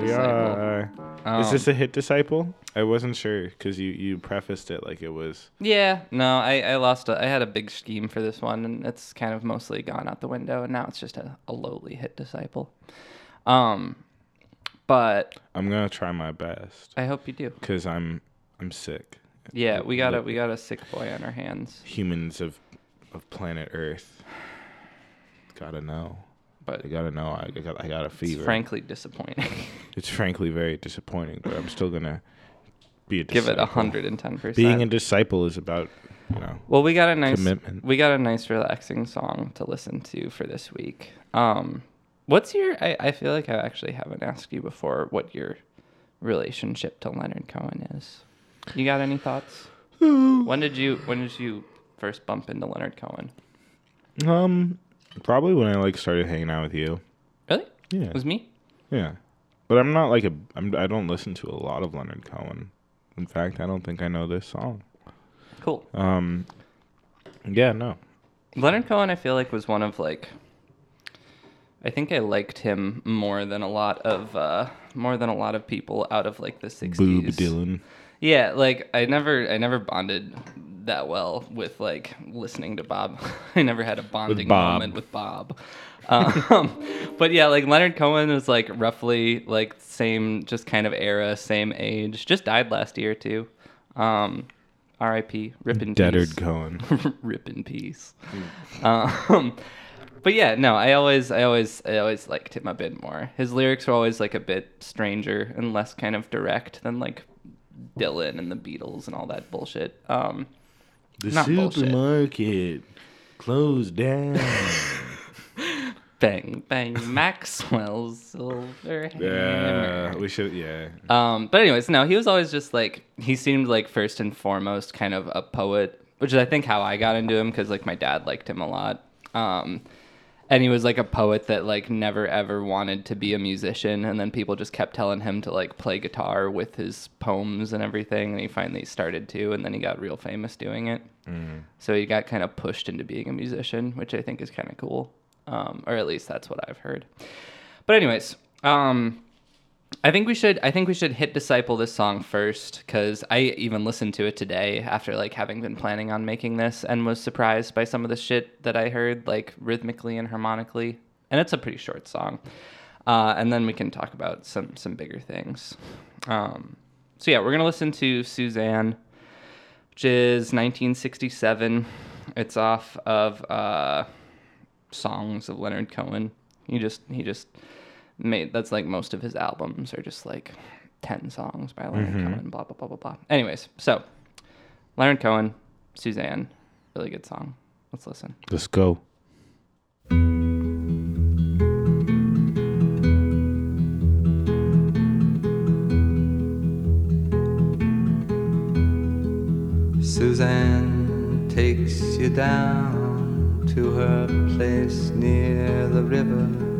Is Um, this a hit disciple? I wasn't sure because you you prefaced it like it was. Yeah, no, I, I lost. A, I had a big scheme for this one, and it's kind of mostly gone out the window, and now it's just a, a lowly hit disciple. Um, but I'm gonna try my best I hope you do. because I'm I'm sick. Yeah, we got a we got a sick boy on our hands, Humans of of planet Earth gotta know. but I gotta know. I got I got a it's fever. frankly disappointing. It's frankly very disappointing, but I'm still gonna be a Give it a disciple. hundred and ten percent. Being a disciple is about you know Well, we got a nice Commitment. we got a nice relaxing song to listen to for this week. Um, what's your? I, I feel like I actually haven't asked you before what your relationship to Leonard Cohen is. You got any thoughts? when did you When did you first bump into Leonard Cohen? um probably when I like started hanging out with you. Really? Yeah. It was me? Yeah, but I'm not like a. I'm, I don't listen to a lot of Leonard Cohen. In fact, I don't think I know this song. Cool. Um, yeah, no. Leonard Cohen, I feel like was one of like. I think I liked him more than a lot of uh, more than a lot of people out of like the '60s. Boob Dylan. Yeah, like I never I never bonded that well with like listening to Bob. I never had a bonding Bob. moment with Bob. Um, but yeah, like Leonard Cohen was like roughly like same just kind of era, same age. Just died last year too. Um, R.I.P. Rip in Deadard peace. Cohen. Rip in peace. Um, but yeah, no, I always, I always, I always liked him a bit more. His lyrics were always like a bit stranger and less kind of direct than like Dylan and the Beatles and all that bullshit. Um, The Not bullshit. supermarket closed down. bang, bang, Maxwell's silver hammer. yeah, we should. Yeah, Um, but anyways, no, he was always just like he seemed like first and foremost kind of a poet, which is I think how I got into him because like my dad liked him a lot. Um, and he was like a poet that like never ever wanted to be a musician, and then people just kept telling him to like play guitar with his poems and everything, and he finally started to, and then he got real famous doing it. So he got kind of pushed into being a musician, which I think is kind of cool, um, or at least that's what I've heard. But anyways, um, I think we should. I think we should hit disciple this song first because I even listened to it today after like having been planning on making this and was surprised by some of the shit that I heard like rhythmically and harmonically. And it's a pretty short song. Uh, and then we can talk about some some bigger things. Um, so yeah, we're gonna listen to Suzanne, which is 1967. It's off of uh, songs of Leonard Cohen. He just he just made that's like most of his albums are just like 10 songs by Leonard mm-hmm. Cohen, blah, blah, blah, blah, blah. Anyways, so Leonard Cohen, Suzanne, really good song. Let's listen. let's go. Suzanne takes you down to her place near the river.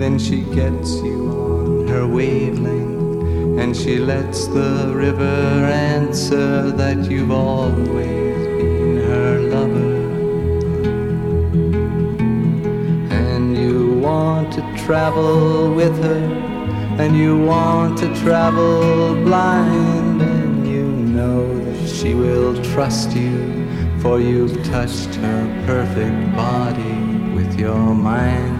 then she gets you on her wavelength. And she lets the river answer that you've always been her lover. And you want to travel with her, and you want to travel blind, and you know that she will trust you, for you've touched her perfect body with your mind.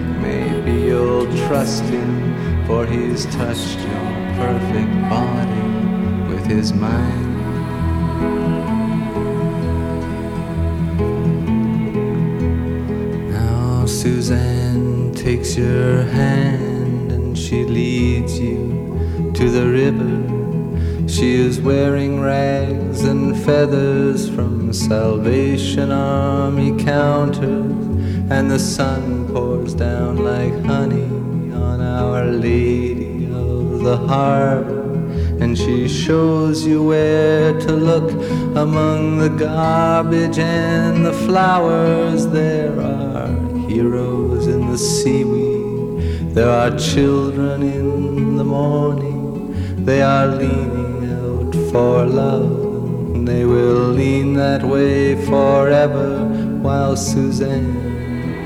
you'll trust him, for he's touched your perfect body with his mind. Now Suzanne takes your hand and she leads you to the river. She is wearing rags and feathers from Salvation Army counters, and the sun pours down like honey on Our Lady of the Harbor. And she shows you where to look among the garbage and the flowers. There are heroes in the seaweed, there are children in the morning. They are leaning out for love. And They will lean that way forever while Suzanne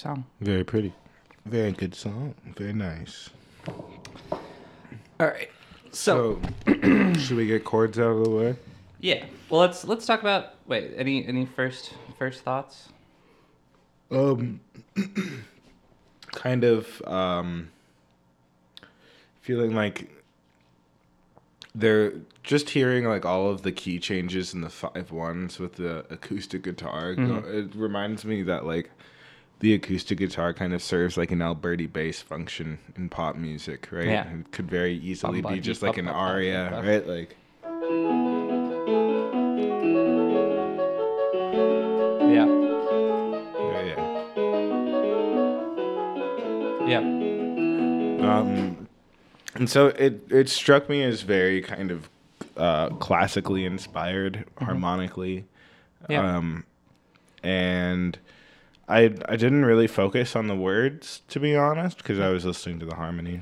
Song. Very pretty. Very good song. Very nice. All right. So, So, should we get chords out of the way? yeah. Well, let's let's talk about. Wait. Any any first first thoughts? Um, kind of um, feeling like they're just hearing like all of the key changes in the five ones with the acoustic guitar. go- It reminds me that like the acoustic guitar kind of serves like an Alberti bass function in pop music, right? Yeah. It could very easily be just like an aria, right? Like Yeah. yeah, yeah. Um, and so it it struck me as very kind of uh, classically inspired, harmonically, Yeah. um, and I I didn't really focus on the words to be honest because I was listening to the harmony.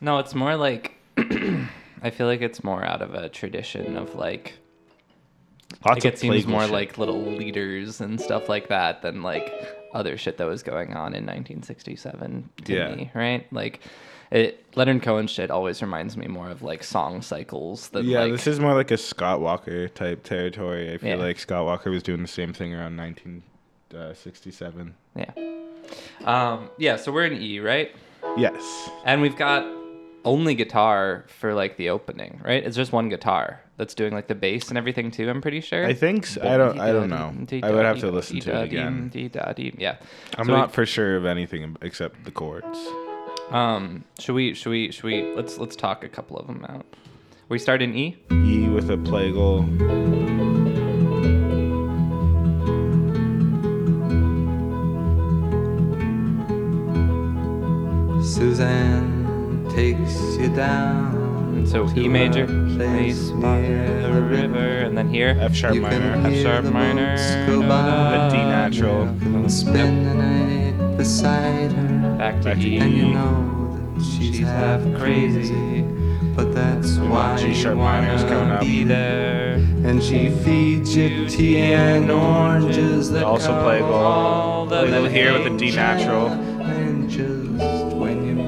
No, it's more like I feel like it's more out of a tradition of like Lots like it seems more shit. like little lieder and stuff like that than like other shit that was going on in 1967 to Yeah. me, right? Like it Leonard Cohen shit always reminds me more of like song cycles than yeah, like this is more like a Scott Walker type territory. I feel Yeah. like Scott Walker was doing the same thing around 1967. yeah. Um yeah, so we're in E, right? Yes. And we've got only guitar for like the opening, right? It's just one guitar that's doing like the bass and everything too. I'm pretty sure. I think so. I don't. I don't know. I would have to listen to it again. Yeah. I'm So we- not for sure of anything except the chords. Um, should we? Should we? Should we? Let's let's talk a couple of them out. We start in E. E with a plagal. Suzanne takes you down. So E major, place by near a river, and then here. F sharp You minor. F sharp the minor, boats go by. A D natural. You can spend the night beside her, Back to Back to E. and you know that she's, She's half half crazy. crazy. But that's why G sharp minor's coming Wanna up. be there. And she feeds you tea and oranges that Also cover play ball. all Play here with a D things natural.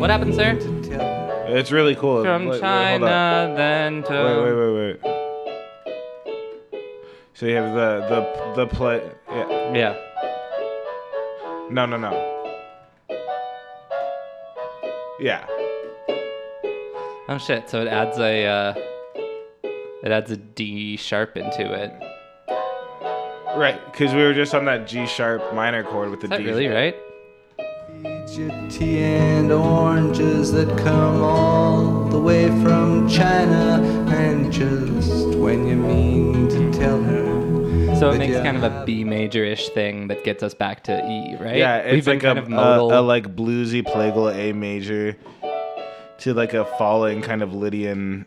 What happens there? to tell her, It's really cool. From Wait, wait. China, then to. Wait, wait, wait, wait. So you have the the the play. Yeah. Yeah. No, no, no. Yeah. Oh shit! So it adds a uh, it adds a D sharp into it. Right, because we were just on that G sharp minor chord with the Is that D. really right? Feed you tea and oranges that come all the way from China. And just when you mean to hmm. tell her. So it makes kind of a B major-ish thing that gets us back to E, right? Yeah, We've been like kind a, of modal. a, a like bluesy plagal A major to like a falling kind of Lydian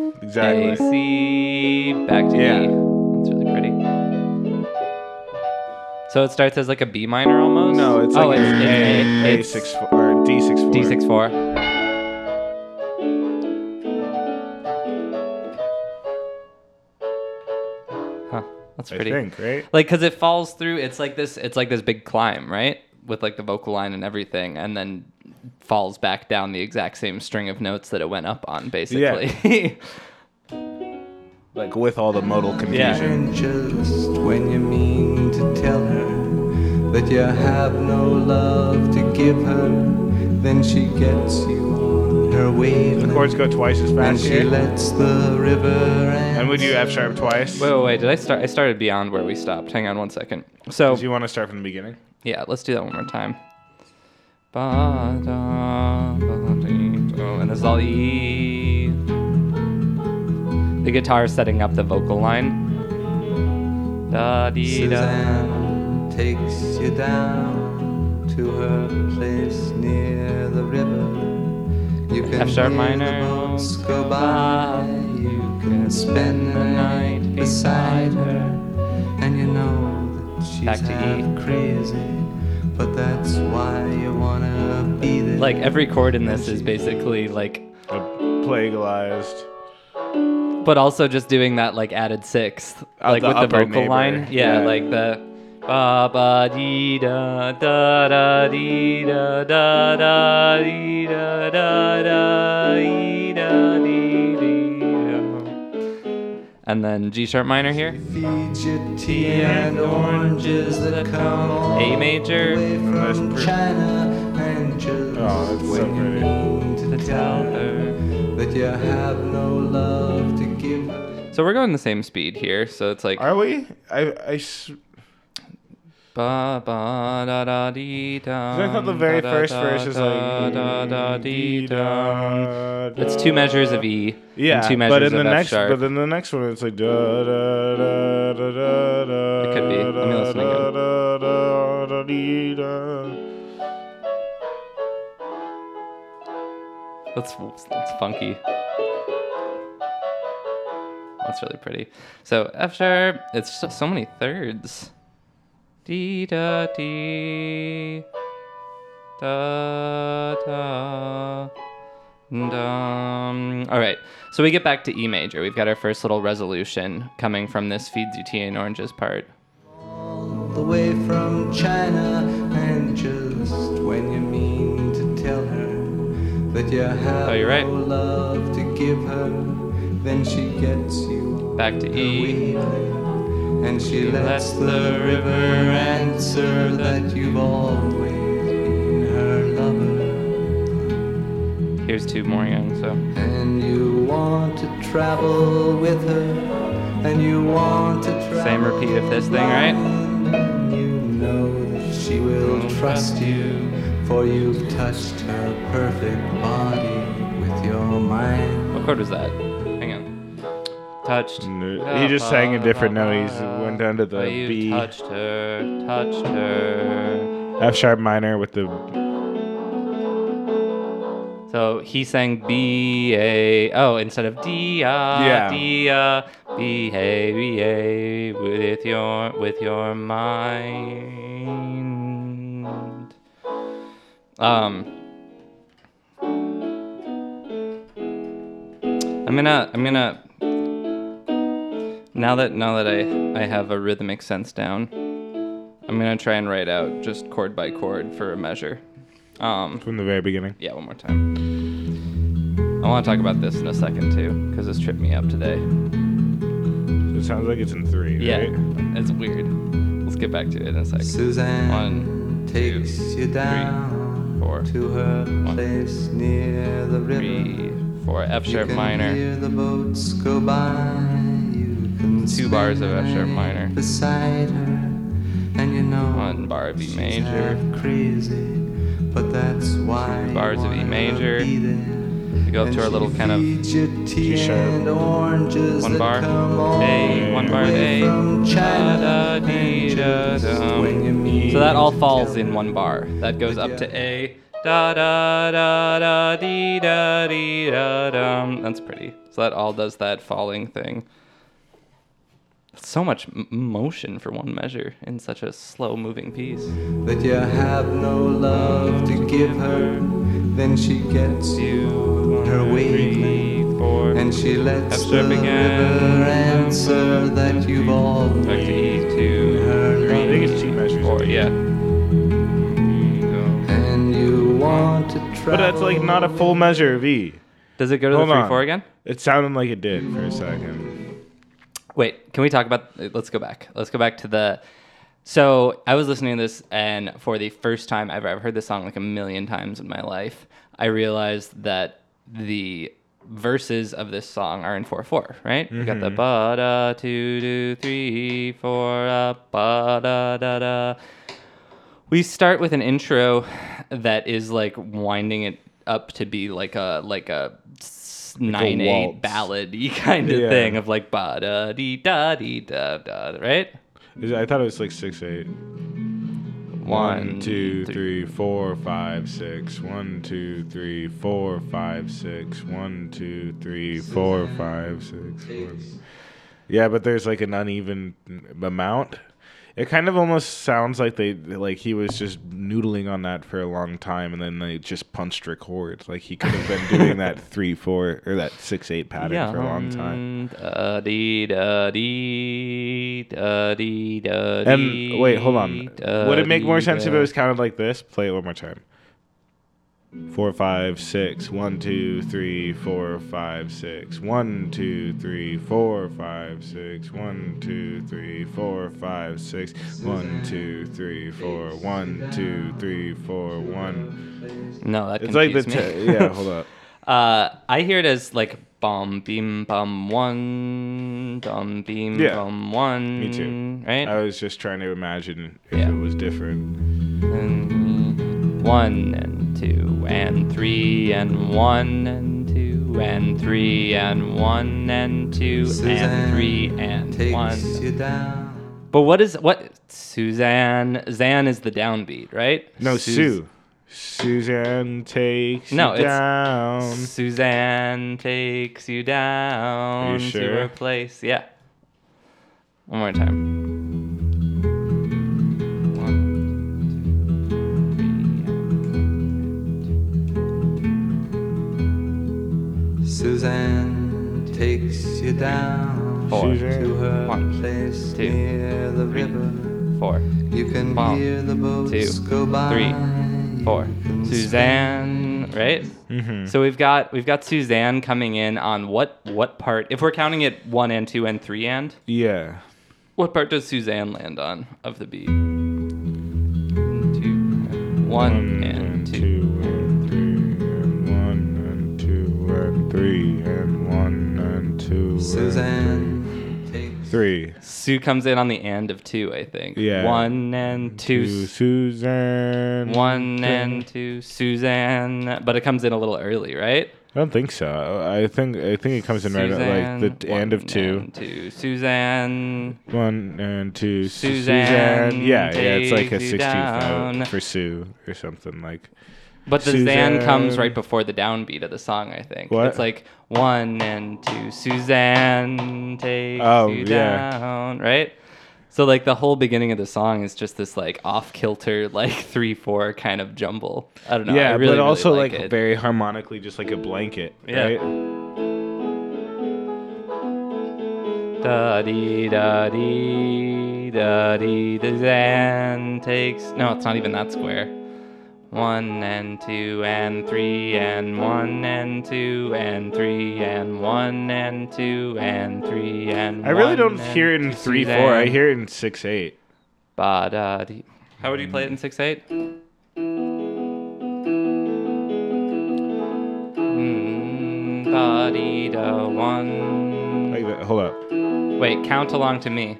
D Exactly. A C, back to Yeah. E. That's really pretty. So it starts as like a B minor almost. No, it's oh, like it's, a, it's, a, it's six four or D six four. D six four. Huh, that's I pretty. think, right? like because it falls through it's like this it's like this big climb right with like the vocal line and everything and then falls back down the exact same string of notes that it went up on basically Like with all the modal confusion. And just when you mean to tell her that you have no love to give her, then she gets you on her way. The wavelength. chords go twice as fast. And fast she here. lets the river And we do F sharp twice. wait wait wait did i start i started beyond where we stopped hang on one second so Do you want to start from the beginning? yeah let's do that one more time Ba, da, ba, dee, do. and this is all e the guitar setting up the vocal line da dee da Suzanne takes you down to her place near the river. You can F sharp hear minor. the boats go by. You can spend the night beside her, and you know that she's Back to E. half crazy. But that's why you wanna be there. like every chord in this is basically like A plagiarized. But also just doing that like added sixth Uh, like the with the upper vocal neighbor. line yeah, Yeah. like the ba ba dee da da da dee da da da dee da da da dee da dee dee da. and then G sharp minor here Feed you tea and oranges that come all A major away That's from pretty- China and just Oh, that's so when you pretty. mean to to tell tell her her that you have no love to give her. So we're going the same speed here so it's like Are we? I, I s- Ba ba da da dee da. I thought the very da, first da, verse is da, like da da dee da. It's two measures of E. Yeah, and two measures but in of the F next, sharp. but then the next one, it's like da da da da da da. It could be. Let me listen again. Da, da, da, dee, da. That's that's funky. That's really pretty. So F sharp. It's just so many thirds. D da D Da da. Dum. All right. So we get back to E major. We've got our first little resolution coming from this feeds you tea and oranges part. All the way from China and just when you mean to tell her that you have Oh, you're right. no love to give her, then she gets you Back to E. And she lets the river answer that you've always been her lover. Here's two more young. So. And you want to travel with her, and you want to travel. Same repeat of this thing, right? You know that she will trust you, for you've touched her perfect body with your mind. What chord was that? Touched. No, he just sang a different note. He went down to the Oh, B. Touched her. Touched her. F sharp minor with the So he sang B A oh instead of D A Yeah. D A B A B A with your with your mind. Um. I'm gonna I'm gonna now that now that I I have a rhythmic sense down, I'm gonna try and write out just chord by chord for a measure. Um, From the very beginning. yeah, one more time. I want to talk about this in a second too, because this tripped me up today. It sounds like it's in three, Yeah, right? it's weird. Let's get back to it in a second. Suzanne One, takes two, you down four, to her place near the river. Three, four, F You sharp can minor. Two bars of F sharp minor. Beside her, and you know One bar of E major. crazy, but that's why Two bars of E major. We go up to our little kind of you G-sharp. One bar, A, one bar of the way A, da, da, dee, da, dum. When you meet So that all falls in one bar. That goes up to A. Da da da da dee da dee da dum. That's pretty. So that all does that falling thing. That's so much m- motion for one measure in such a slow moving piece. That you have no love to give her. Then she gets you her Three, wavelength. four. And she lets F the sharp river answer that you've all Back to two, I think it's three, two measures. four. Yeah. And you want to travel. But that's like not a full measure of E. Does it go to Hold the three on. four again? It sounded like it did for a second. Wait, can we talk about? Let's go back. Let's go back to the. So I was listening to this, and for the first time ever, I've heard this song like a million times in my life. I realized that the verses of this song are in four four. Right? We got the ba da two two three four uh, ba da da da. We start with an intro that is like winding it up to be like a like a s- nine eight waltz. ballad-y kind of Yeah. thing of like ba da dee da dee da da right. Is it- I thought it was like six eight. One, two, th- three, four, five, six. One, two, three, four, five, six. One, two, three, four, five, six. Four. Yeah, but there's like an uneven amount. It kind of almost sounds like they like he was just noodling on that for a long time, and then they just punched record. Like he could have been doing that three four or that six eight pattern for a long time. Mm, da dee da dee da dee And wait, hold on. Would it make more sense if it was counted like this? Play it one more time. Four, five, six. One, two, three, four, five, six. One, two, three, four, five, six. One, two, three, four, five, six. One, two, three, four. One, two, three, four, one. No, that It's like the t- yeah. Hold up. Uh, I hear it as like bum beam bum one, dum beam Yeah. bum one. Me too. Right. I was just trying to imagine if Yeah. it was different. and one and two and three and one and two and three and one and two and three and takes one. you down. But what is what? Suzanne. Zan is the downbeat, right? No, Sus- Sue. Suzanne takes No, you it's down. Suzanne takes you down to sure? her place. Yeah. One more time. Takes you down Four. to her One, place two, near the river. Four, You can One, hear the boats two, go by. three, four. You can Suzanne, right? Mm-hmm. So we've got we've got Suzanne coming in on what what part? If we're counting it one and two and three and Yeah. what part does Suzanne land on of the beat? Two, one and two. and three and one and two and three and two Suzanne takes three. Sue comes in on the end of two, I think. Yeah. One and two. To Suzanne. One and two. Suzanne, but it comes in a little early, right? I don't think so. I think I think it comes in right at like the end of one two. and two. Suzanne. One and two. Suzanne Yeah, yeah. It's like a takes 16th note for Sue or something like. But the Zan comes right before the downbeat of the song, I think. What? It's like one and two, Suzanne takes Oh, you yeah. down, right? So like the whole beginning of the song is just this like off kilter, like three four kind of jumble. I don't know. Yeah, really, but also really like, like, very harmonically, just like a blanket. Yeah. Right? Da dee da dee da dee the Zan takes no, it's not even that square. One and two and three and one and two and three and one and two and three and I really don't hear it in three four. I hear it in six eight. Ba da dee. How would you play it in six eight? Mm, ba dee da one. Like that. Hold up. Wait, count along to me.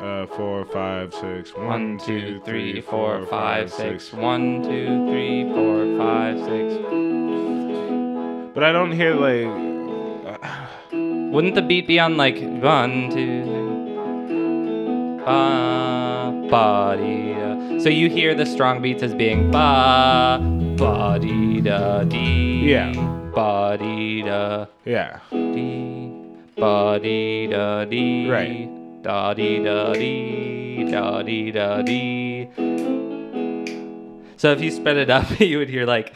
Uh, four, five, six. One, two, three, four, five, six. One, two, three, four, five, six. But I don't hear like. Wouldn't the beat be on like one, two, three, ba, dee, da? So you hear the strong beats as being ba, ba, dee, da, dee. Yeah. Dee, da, Yeah. dee. Dee, da, dee. Right. Da, dee, da, dee. Da, dee, da, dee. So if you spread it up, you would hear like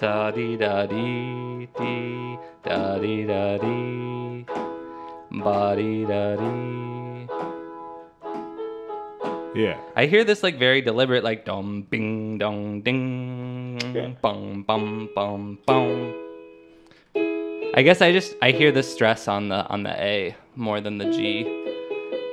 da dee da dee dee da dee da dee ba dee da dee. Yeah. I hear this like very deliberate, like dum bing dong ding Yeah. bum bum bum bum. I guess I just I hear the stress on the on the A more than the G.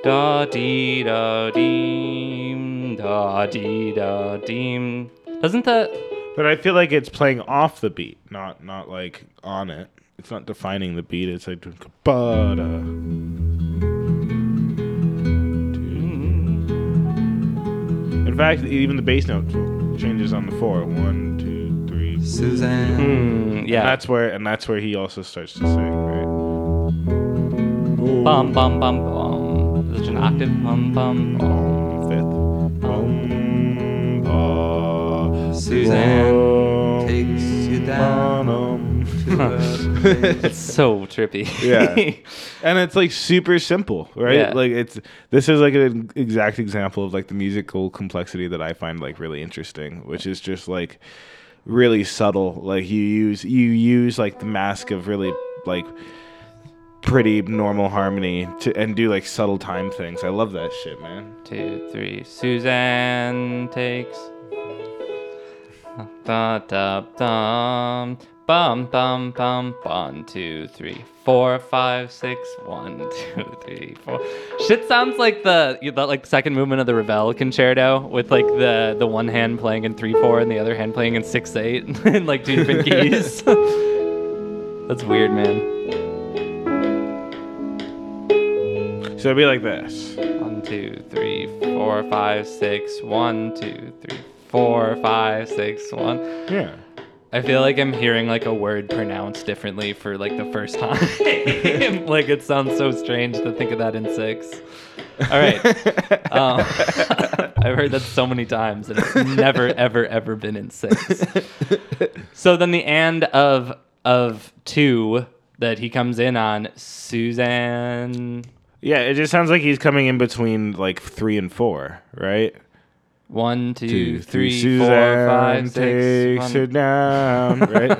Da dee da deem da dee da deem. Doesn't the But I feel like it's playing off the beat, not not like on it. It's not defining the beat. It's like but In fact, even the bass note changes on the four. One, two, three. four. Suzanne, And yeah. that's where and that's where he also starts to sing, right? Bum bum bum bum. Is it an octave? Bum bum bum. Um, fifth. Um, ba, Suzanne bum, takes you down ba-dum. to her place. It's so trippy. Yeah. and it's like super simple, right? Yeah. Like it's this is like an exact example of like the musical complexity that I find like really interesting, which is just like really subtle. Like you use you use like the mask of really like pretty normal harmony to and do like subtle time things. I love that shit, man. Two, three. Suzanne takes. Bum bum bum. One, two, three, four, five, six. One, two, three, four. Shit sounds like the the like second movement of the Ravel concerto with like the the one hand playing in three four and the other hand playing in six eight in like two different keys. That's weird, man. So it'd be like this. One, two, three, four, five, six. One, two, three, four, five, six, one. Yeah. I feel like I'm hearing like a word pronounced differently for like the first time. like it sounds so strange to think of that in six. All right. Um, I've heard that so many times and it's never, ever, ever been in six. So then the and of of two that he comes in on, Suzanne. Yeah, it just sounds like he's coming in between like three and four, right? One, two, Two, three, three, four, Suzanne six. takes one. her down, right?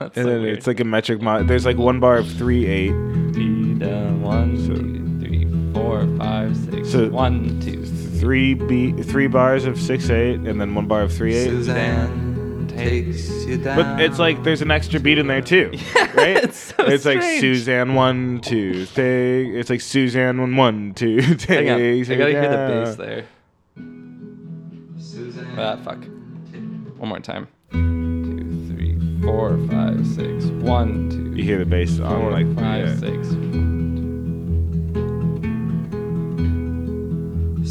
And so then weird. it's like a metric mod. There's like one bar of three eight, Dee, da, one, So- two, three, four, five, six. So- one, two, three beat, three bars of six eight, and then one bar of three eight. Suzanne takes you down. But it's like there's an extra beat in there too, right? it's so it's like strange. Suzanne one two take. It's like Suzanne one one two takes Hang on. I gotta hear the bass there. Suzanne. Ah, fuck. One more time. Two, three, four, five, six. One, two, You hear the bass on four, like five, yeah. six.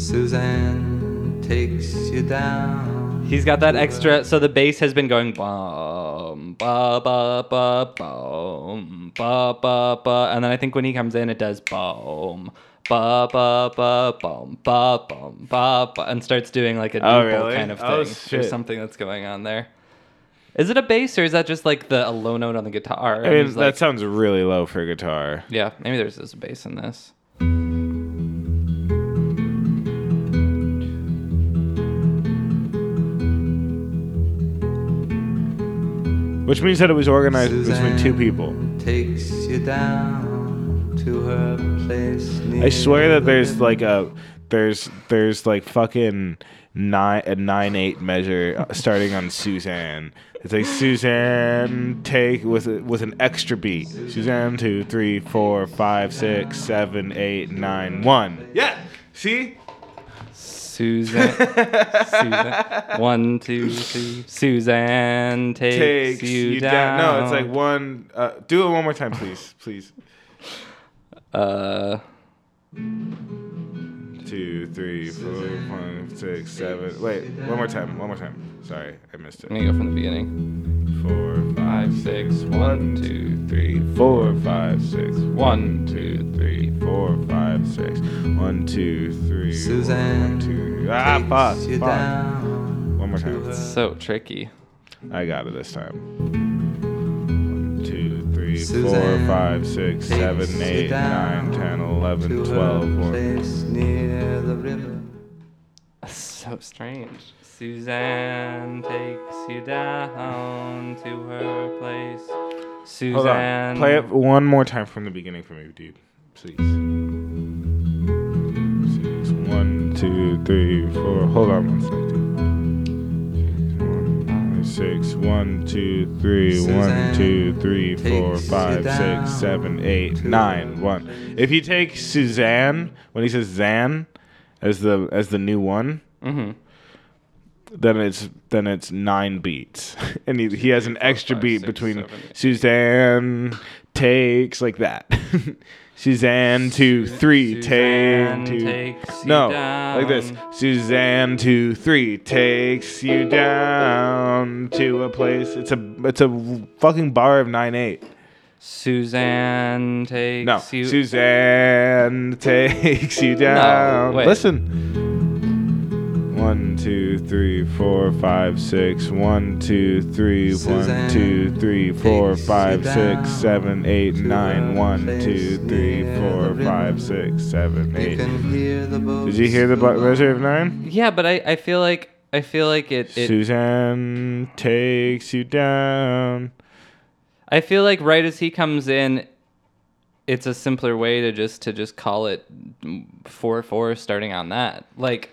Suzanne takes you down. He's got that extra. So the bass has been going bum ba ba ba bum ba ba ba, and then I think when he comes in, it does bum ba ba ba bum ba bum ba ba and starts doing like a Oh, duple really? kind of oh, thing. Oh, There's shit. something that's going on there. Is it a bass or is that just like the a low note on the guitar? I And mean, he's that like- sounds really low for guitar. yeah, maybe there's this bass in this. Which means that it was organized between two people. takes you down to her place. I swear that there's like a there's there's like fucking nine a nine eight measure uh, starting on Suzanne. It's like Suzanne take with a, with an extra beat. Suzanne two three four five six seven eight nine one. Yeah. See. Susan, Susan, one, two, three. Suzanne takes, Takes you, down. No, it's like one. Uh, do it one more time, please, please. Uh, Two, three, four, five, six, seven. Wait, one more time. One more time. Sorry, I missed it. let me go from the beginning. Four, Five, six, one, two, three, four, five, six. One, two, three. four, five, six. One, two, three. Suzanne One, two. Ah, takes fuck. you fuck. down One more time. her So tricky. I got it this time. Three, four, Suzanne five, six, seven, eight, nine, ten, eleven, twelve. river. So strange. Suzanne takes you down to her place. Suzanne. Hold on. Play it one more time from the beginning for me, dude. Please. Six, one, two, three, four. Hold on one second. One, Six, one, two, three, one, Suzanne two, three, four, takes you five, down six, seven, eight, to nine, her one. place. If you take Suzanne when he says Zan as the as the new one, hmm then it's then it's nine beats, and he, he has an four, extra five, beat six, between seven. Suzanne takes like that. Suzanne two three Suzanne take two. takes you No, like this. Suzanne two three takes you down to a place. It's a it's a fucking bar of nine eight. Suzanne takes No, you. Suzanne takes you down. wait. Listen. One, two, three, four, five, six. One, two, three. One, Suzanne two, three, four, takes you five, down six, seven, eight, to nine. a One, place two, three, near four, the five, river. six, seven, You eight. can hear the boats Did you hear the go bu- measure of nine? yeah, but I, I feel like I feel like it, it Suzanne takes you down. I feel like right as he comes in, it's a simpler way to just to just call it four four starting on that. Like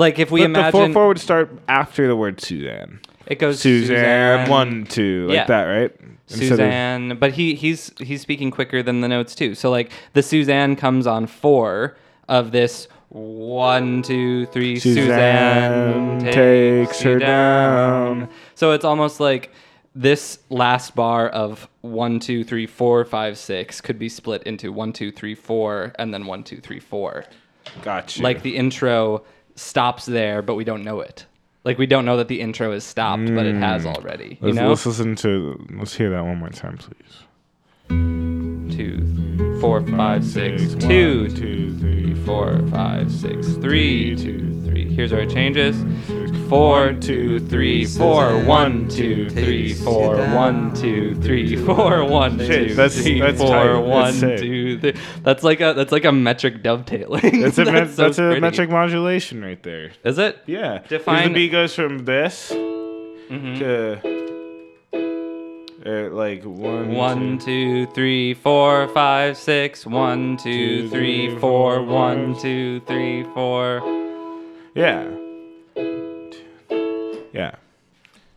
like if we but the four four would start after the word Suzanne. it goes Suzanne, one, two, like Yeah. that, right? Instead of- Suzanne, but he he's he's speaking quicker than the notes too. So like the Suzanne comes on four of this one two three. Suzanne Suzanne, takes you her down. So it's almost like this last bar of one two three four five six could be split into one two three four and then one two three four. Gotcha. Like the intro stops there, but we don't know it. Like we don't know that the intro is stopped, but it has hmm. already. You let's, know, let's listen to. Let's hear that one more time, please. two, four, five, six, One, two, two, three, four, five, six, three, two, three. Here's where it changes. Four, two, three, four, one, two, three, four, one, two, three, four, one, two, three, four, tight. one, two, three. That's like a that's like a metric dovetailing. That's a so that's a metric modulation right there. Is it? Yeah. Define- the beat goes from this Mhm. to uh, like one. One, two- two, three, four, five, six. One, two, three, four. One, two, three, four. Yeah. Yeah.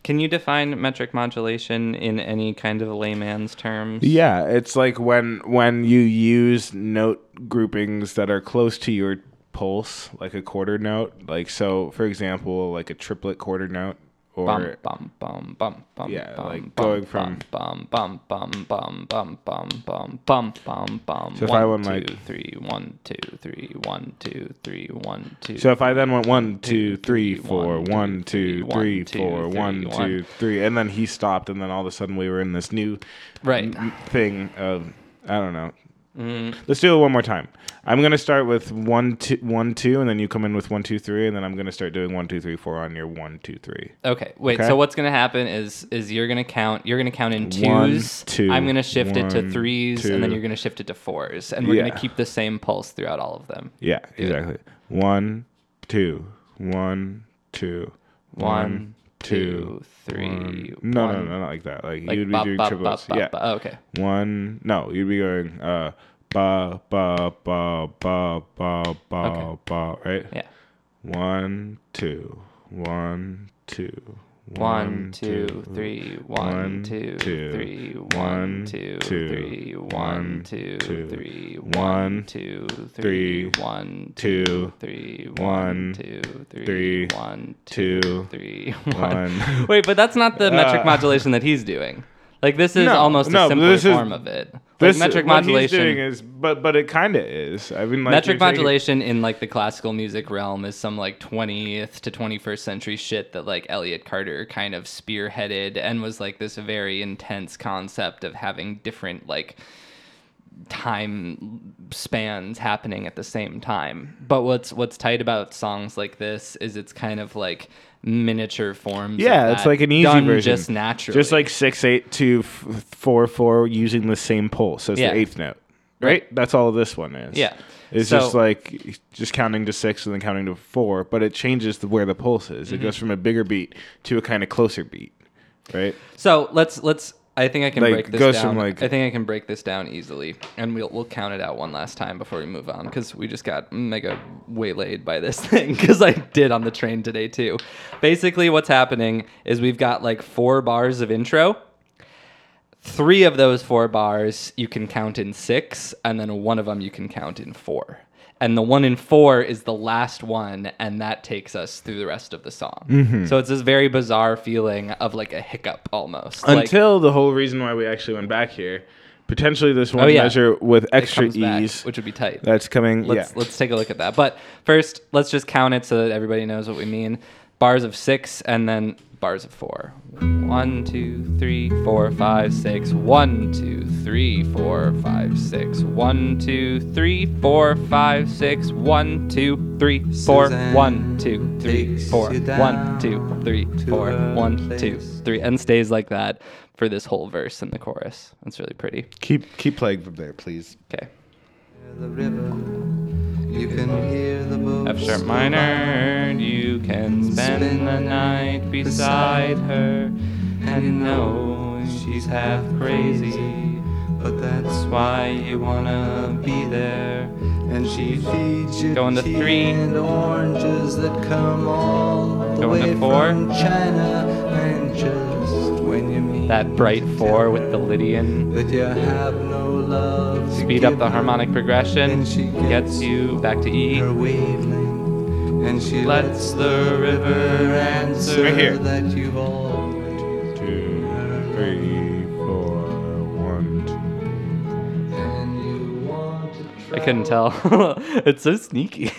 Can you define metric modulation in any kind of layman's terms? Yeah, it's like when when you use note groupings that are close to your pulse, like a quarter note. Like so, for example, like a triplet quarter note, or Bum bum bum bum bum. Yeah, bum, like bum, going from- bum bum bum bum bum bum bum bum bum bum. So if I One, went like- two, three, one, two, three, one, two, three, one, two. So if I then went one, two, three, four, one, two, three, three, one, two, four, one, two, three, and then he stopped, and then all of a sudden we were in this new right. thing of I don't know, Mm, Let's do it one more time. I'm gonna start with one, two, one, two, and then you come in with one, two, three, and then I'm gonna start doing one, two, three, four on your one, two, three. Okay, wait. Okay. So what's gonna happen is is you're gonna count. You're gonna count in One, twos. two, I'm gonna shift it to one, threes, and then you're gonna shift it to fours, and we're Yeah. gonna keep the same pulse throughout all of them. Yeah, exactly. One, two, one, two, One, two, two, three. one. No, no, one. no, not like that. Like, Like you'd be doing bop, triplets. bop, yeah. Oh, okay. One. No, you'd be going uh ba ba ba ba ba ba Okay. ba. Right. Yeah. One, two, one, two. One, two, three. One, two, three. one, two, three. one, two, three. one, two, three. One, two, three. one, two, three. One, two, three. one. Wait, but that's not the metric Uh, modulation that he's doing. Like this is almost a simpler form of it. Like This metric what modulation. he's doing is, but but it kind of is. I mean, like metric you're taking- modulation in like the classical music realm is some like 20th to 21st century shit that like Elliott Carter kind of spearheaded and was like this very intense concept of having different like time spans happening at the same time. But what's what's tight about songs like this is it's kind of like miniature forms. Yeah, it's like an easy done version. just naturally. Just like six eight two f- four four using the same pulse as Yeah. the eighth note. Right? That's all this one is. Yeah. It's So- just like just counting to six and then counting to four, but it changes the, where the pulse is. Mm-hmm. It goes from a bigger beat to a kind of closer beat. Right? So let's let's. I think I can Like, break this goes down. from, like- I think I can break this down easily, and we'll we'll count it out one last time before we move on because we just got mega waylaid by this thing because I did on the train today too. Basically, what's happening is we've got like four bars of intro. Three of those four bars you can count in six, and then one of them you can count in four. And the one in four is the last one, and that takes us through the rest of the song. Mm-hmm. So it's this very bizarre feeling of like a hiccup almost. Like, Until the whole reason why we actually went back here. Potentially this one Oh, yeah. measure with extra comes back, ease. which would be tight. that's coming. let's yeah. let's take a look at that. But first, let's just count it so that everybody knows what we mean. Bars of six and then bars of four. One, two, three, four, five, six. One, two, three, four, five, six. One, two, three, four, five, six. One, two, three, four. One, two, three, four. One, two, three, four. One, two, three, and stays like that for this whole verse and the chorus. That's really pretty. keep keep playing from there, please. Okay. F sharp minor, you can spend the night beside her and you know she's half crazy. But that's why you wanna be there. And she feeds you Going to three. and oranges that come all the Going to way four. from China. And just when you That bright four with the Lydian. that you have no love, Speed up the harmonic progression, and she gets you back to E. her wavelength, and she Lets the river answer. Right here. that you've always Two, three, four, one, two. and you want to I couldn't tell. it's so sneaky.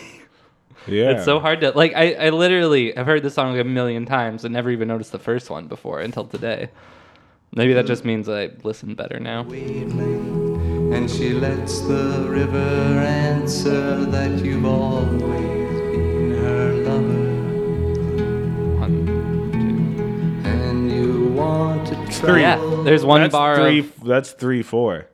Yeah. It's so hard to like. I, I literally have heard this song like a million times and never even noticed the first one before until today. Maybe that just means I listen better now. wavelength, and she lets the river answer that you've always been her lover, One, and you want to two. Yeah, there's one that's bar three. of That's three, four.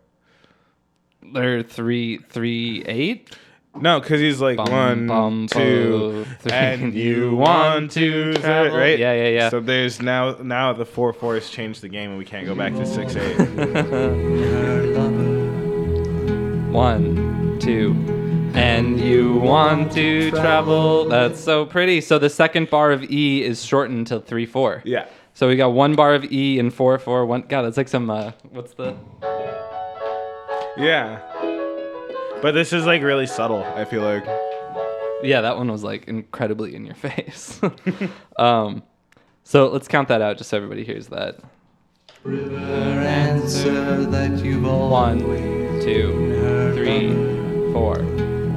there are three three eight. No, because he's like Bum, one, bum, two, bo, three. and you want to travel. right? Yeah, yeah, yeah. So there's now now the four four has changed the game, and we can't go back to six eight. One, two, and you want to travel. That's so pretty. So the second bar of E is shortened to three four. yeah. So we got one bar of E and four four one. God, that's like some. Uh, what's the? Yeah. But this is like really subtle. I feel like. Yeah, that one was like incredibly in your face. um, so let's count that out just so everybody hears that. River answer that you've One, always two, three, four.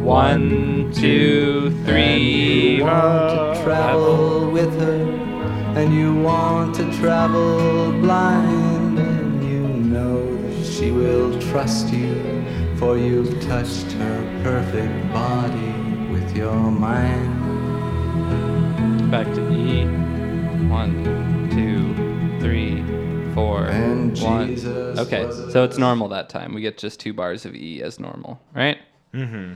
One, two, three. want to travel with her, and you want to travel blind, and you know that she will trust you for you've touched her perfect body with your mind. Back to E. One, two, three, four, And one. Jesus Okay, was so it's normal that time. We get just two bars of E as normal, right? Mm-hmm.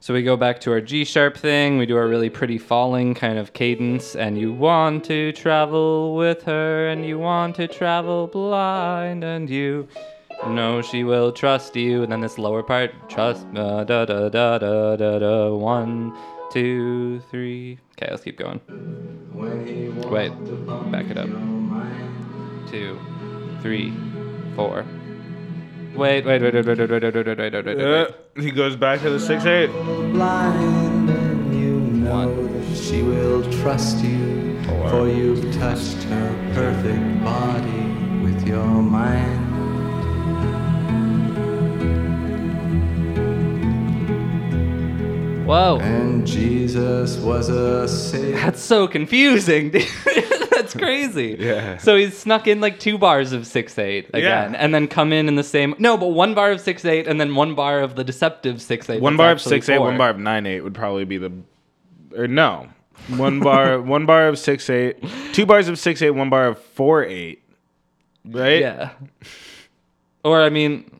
So we go back to our G sharp thing. We do our really pretty falling kind of cadence. And you want to travel with her, and you want to travel blind, and you know she will trust you. And then this lower part, trust. Uh, da da da da da da. One, two, three. Okay, let's keep going. When he walked Wait, upon back it up. your mind. Two, three, four. Wait, wait, wait, wait, wait, wait, wait, wait, wait, wait, wait, wait, Uh, wait. he goes back to the six eight. blind and you know One. that she will trust you Four. for you've touched her perfect body with your mind Whoa. and jesus was a savior That's so confusing, dude. That's crazy. Yeah. So he's snuck in like two bars of six eight again, Yeah. and then come in in the same. No, but one bar of six eight, and then one bar of the deceptive six eight. One bar of six eight, four. one bar of nine eight would probably be the, or no, one bar, one bar of six eight, two bars of six eight, one bar of four eight, right? Yeah. Or I mean.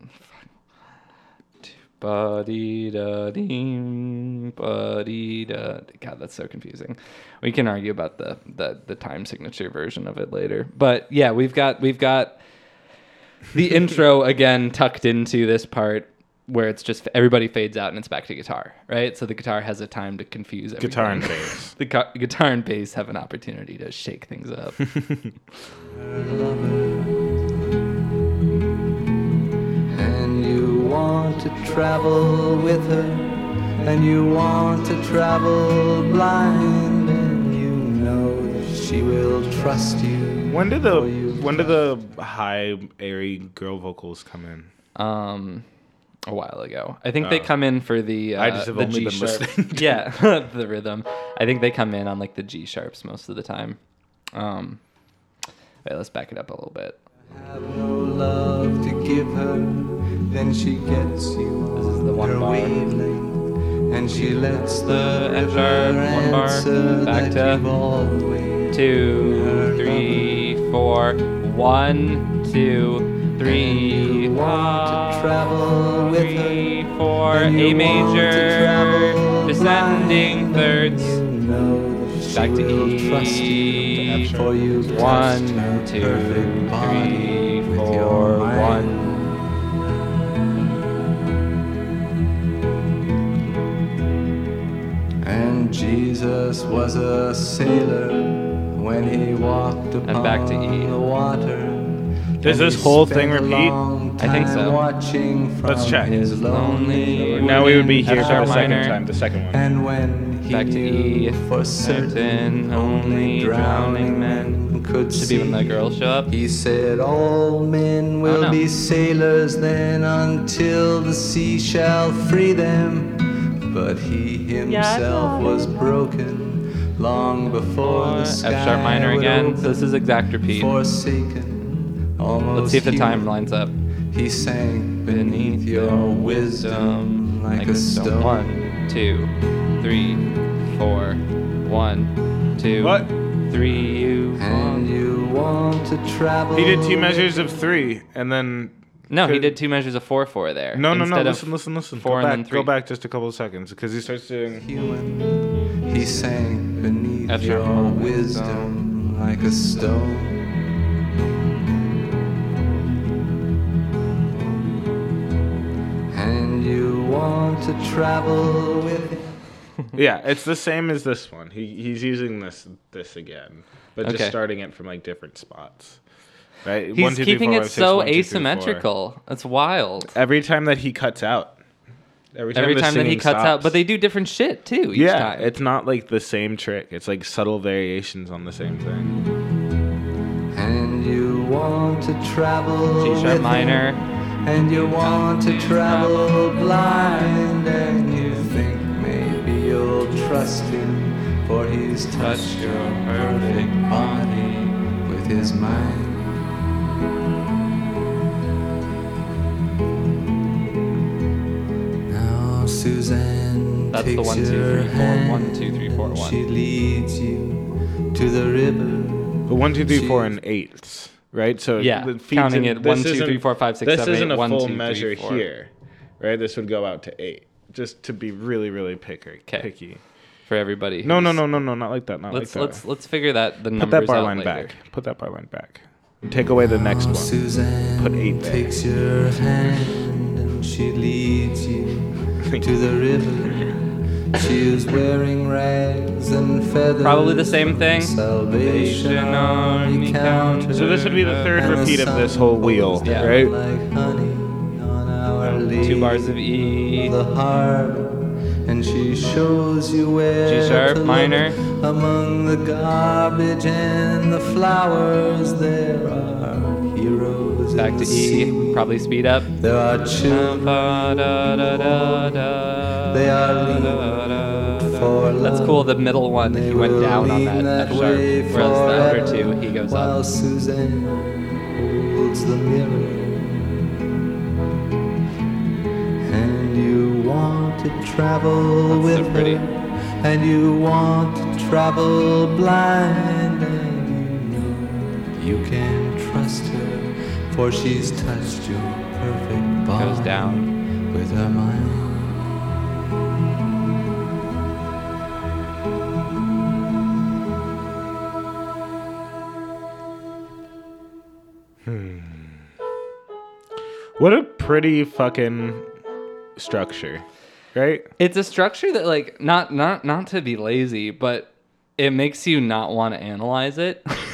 Buddy da dee, buddy da. God, that's so confusing. We can argue about the, the the time signature version of it later, but yeah, we've got we've got the intro again tucked into this part where it's just everybody fades out and it's back to guitar, right? So the guitar has a time to confuse everything. Guitar and bass. the gu- guitar and bass have an opportunity to shake things up. want to travel with her and you want to travel blind and you know that she will trust you When did the when did the high airy girl vocals come in? um a while ago. I think they Oh. come in for the uh, I just have the only G been sharp. listening yeah, the rhythm. I think they come in on like the G sharps most of the time. Um wait, let's back it up a little bit. Then she gets you this is the one bar. Wavelength, and she lets the ever one bar. back to two, three, four, one, two, three, one, travel three, four, a major, descending thirds. Back to E, trust you to F Jesus was a sailor when he walked upon back to E. the water. Does this whole thing repeat? I think so. Watching from Let's check. His lonely Now we would be here for sharp the second time, the second one. And when he Back to E, for certain certain only drowning men could Should see, be when the girls show up. he said, All men oh, will no. be sailors then until the sea shall free them. But he himself was broken long before the sky F sharp minor again. open, So this is exact repeat. Forsaken, almost Let's see if the time lines up. He sank beneath your wisdom like a stone. One, two, three, four. One, two, What? three. You And you want to travel. He did two measures of three, and then no, he did two measures of four four there. no, no, no. Listen, listen, listen. Four go and back, then three. go back just a couple of seconds because he starts doing. human. He sank beneath F sharp your minor. wisdom like a stone. And you want to travel with. Yeah, it's the same as this one. He he's using this this again, but just starting it from like different spots. Right? He's One, two, three, keeping four, it five, six, so one, two, three, four. asymmetrical. That's wild. Every time that he cuts out. Every time, Every the time that he singing cuts out, stops. but they do different shit too. Each yeah, time. it's not like the same trick. It's like subtle variations on the same thing. And you want to travel G with sharp him. minor. And you want to travel blind, and you think maybe you'll trust him, for he's touched your perfect body with his mind. That's the takes one, two, your three, four. One, hand, two, three, four, one. She leads you to the river. But one, two, three, four, and eights, right? So Yeah, the feeds counting in- it, this one, two, isn't- three, four, five, six, This seven, isn't eight, a one, full two, measure four. here, right? This would go out to eight, just to be really, really picky. 'Kay. Picky. for everybody. No, no, no, no, no, not like that. Not Let's like that. let's let's figure that the numbers Put that bar line later. back. Put that bar line back. Take away the next one. Suzanne Put eight there. takes your hand and she leads you to the river. She is wearing rags and feathers. Probably the same thing. Salvation Army counter. So this would be the third And the repeat of this whole wheel, Yeah. right? Like honey on our Two bars of lady E. the harbor, and she shows you where G sharp, to minor. among the garbage and the flowers. There are heroes. Back to E. Probably speed up. There are children. They are That's cool. The middle one, he went down on that F sharp, whereas the other two he goes while up. Suzanne holds the mirror. And you want to travel That's with so pretty. her, and you want to travel blind, and you know you can for she's touched your perfect bond Goes down. with her mind. Hmm. What a pretty fucking structure, right? It's a structure that like not not not to be lazy, but it makes you not want to analyze it.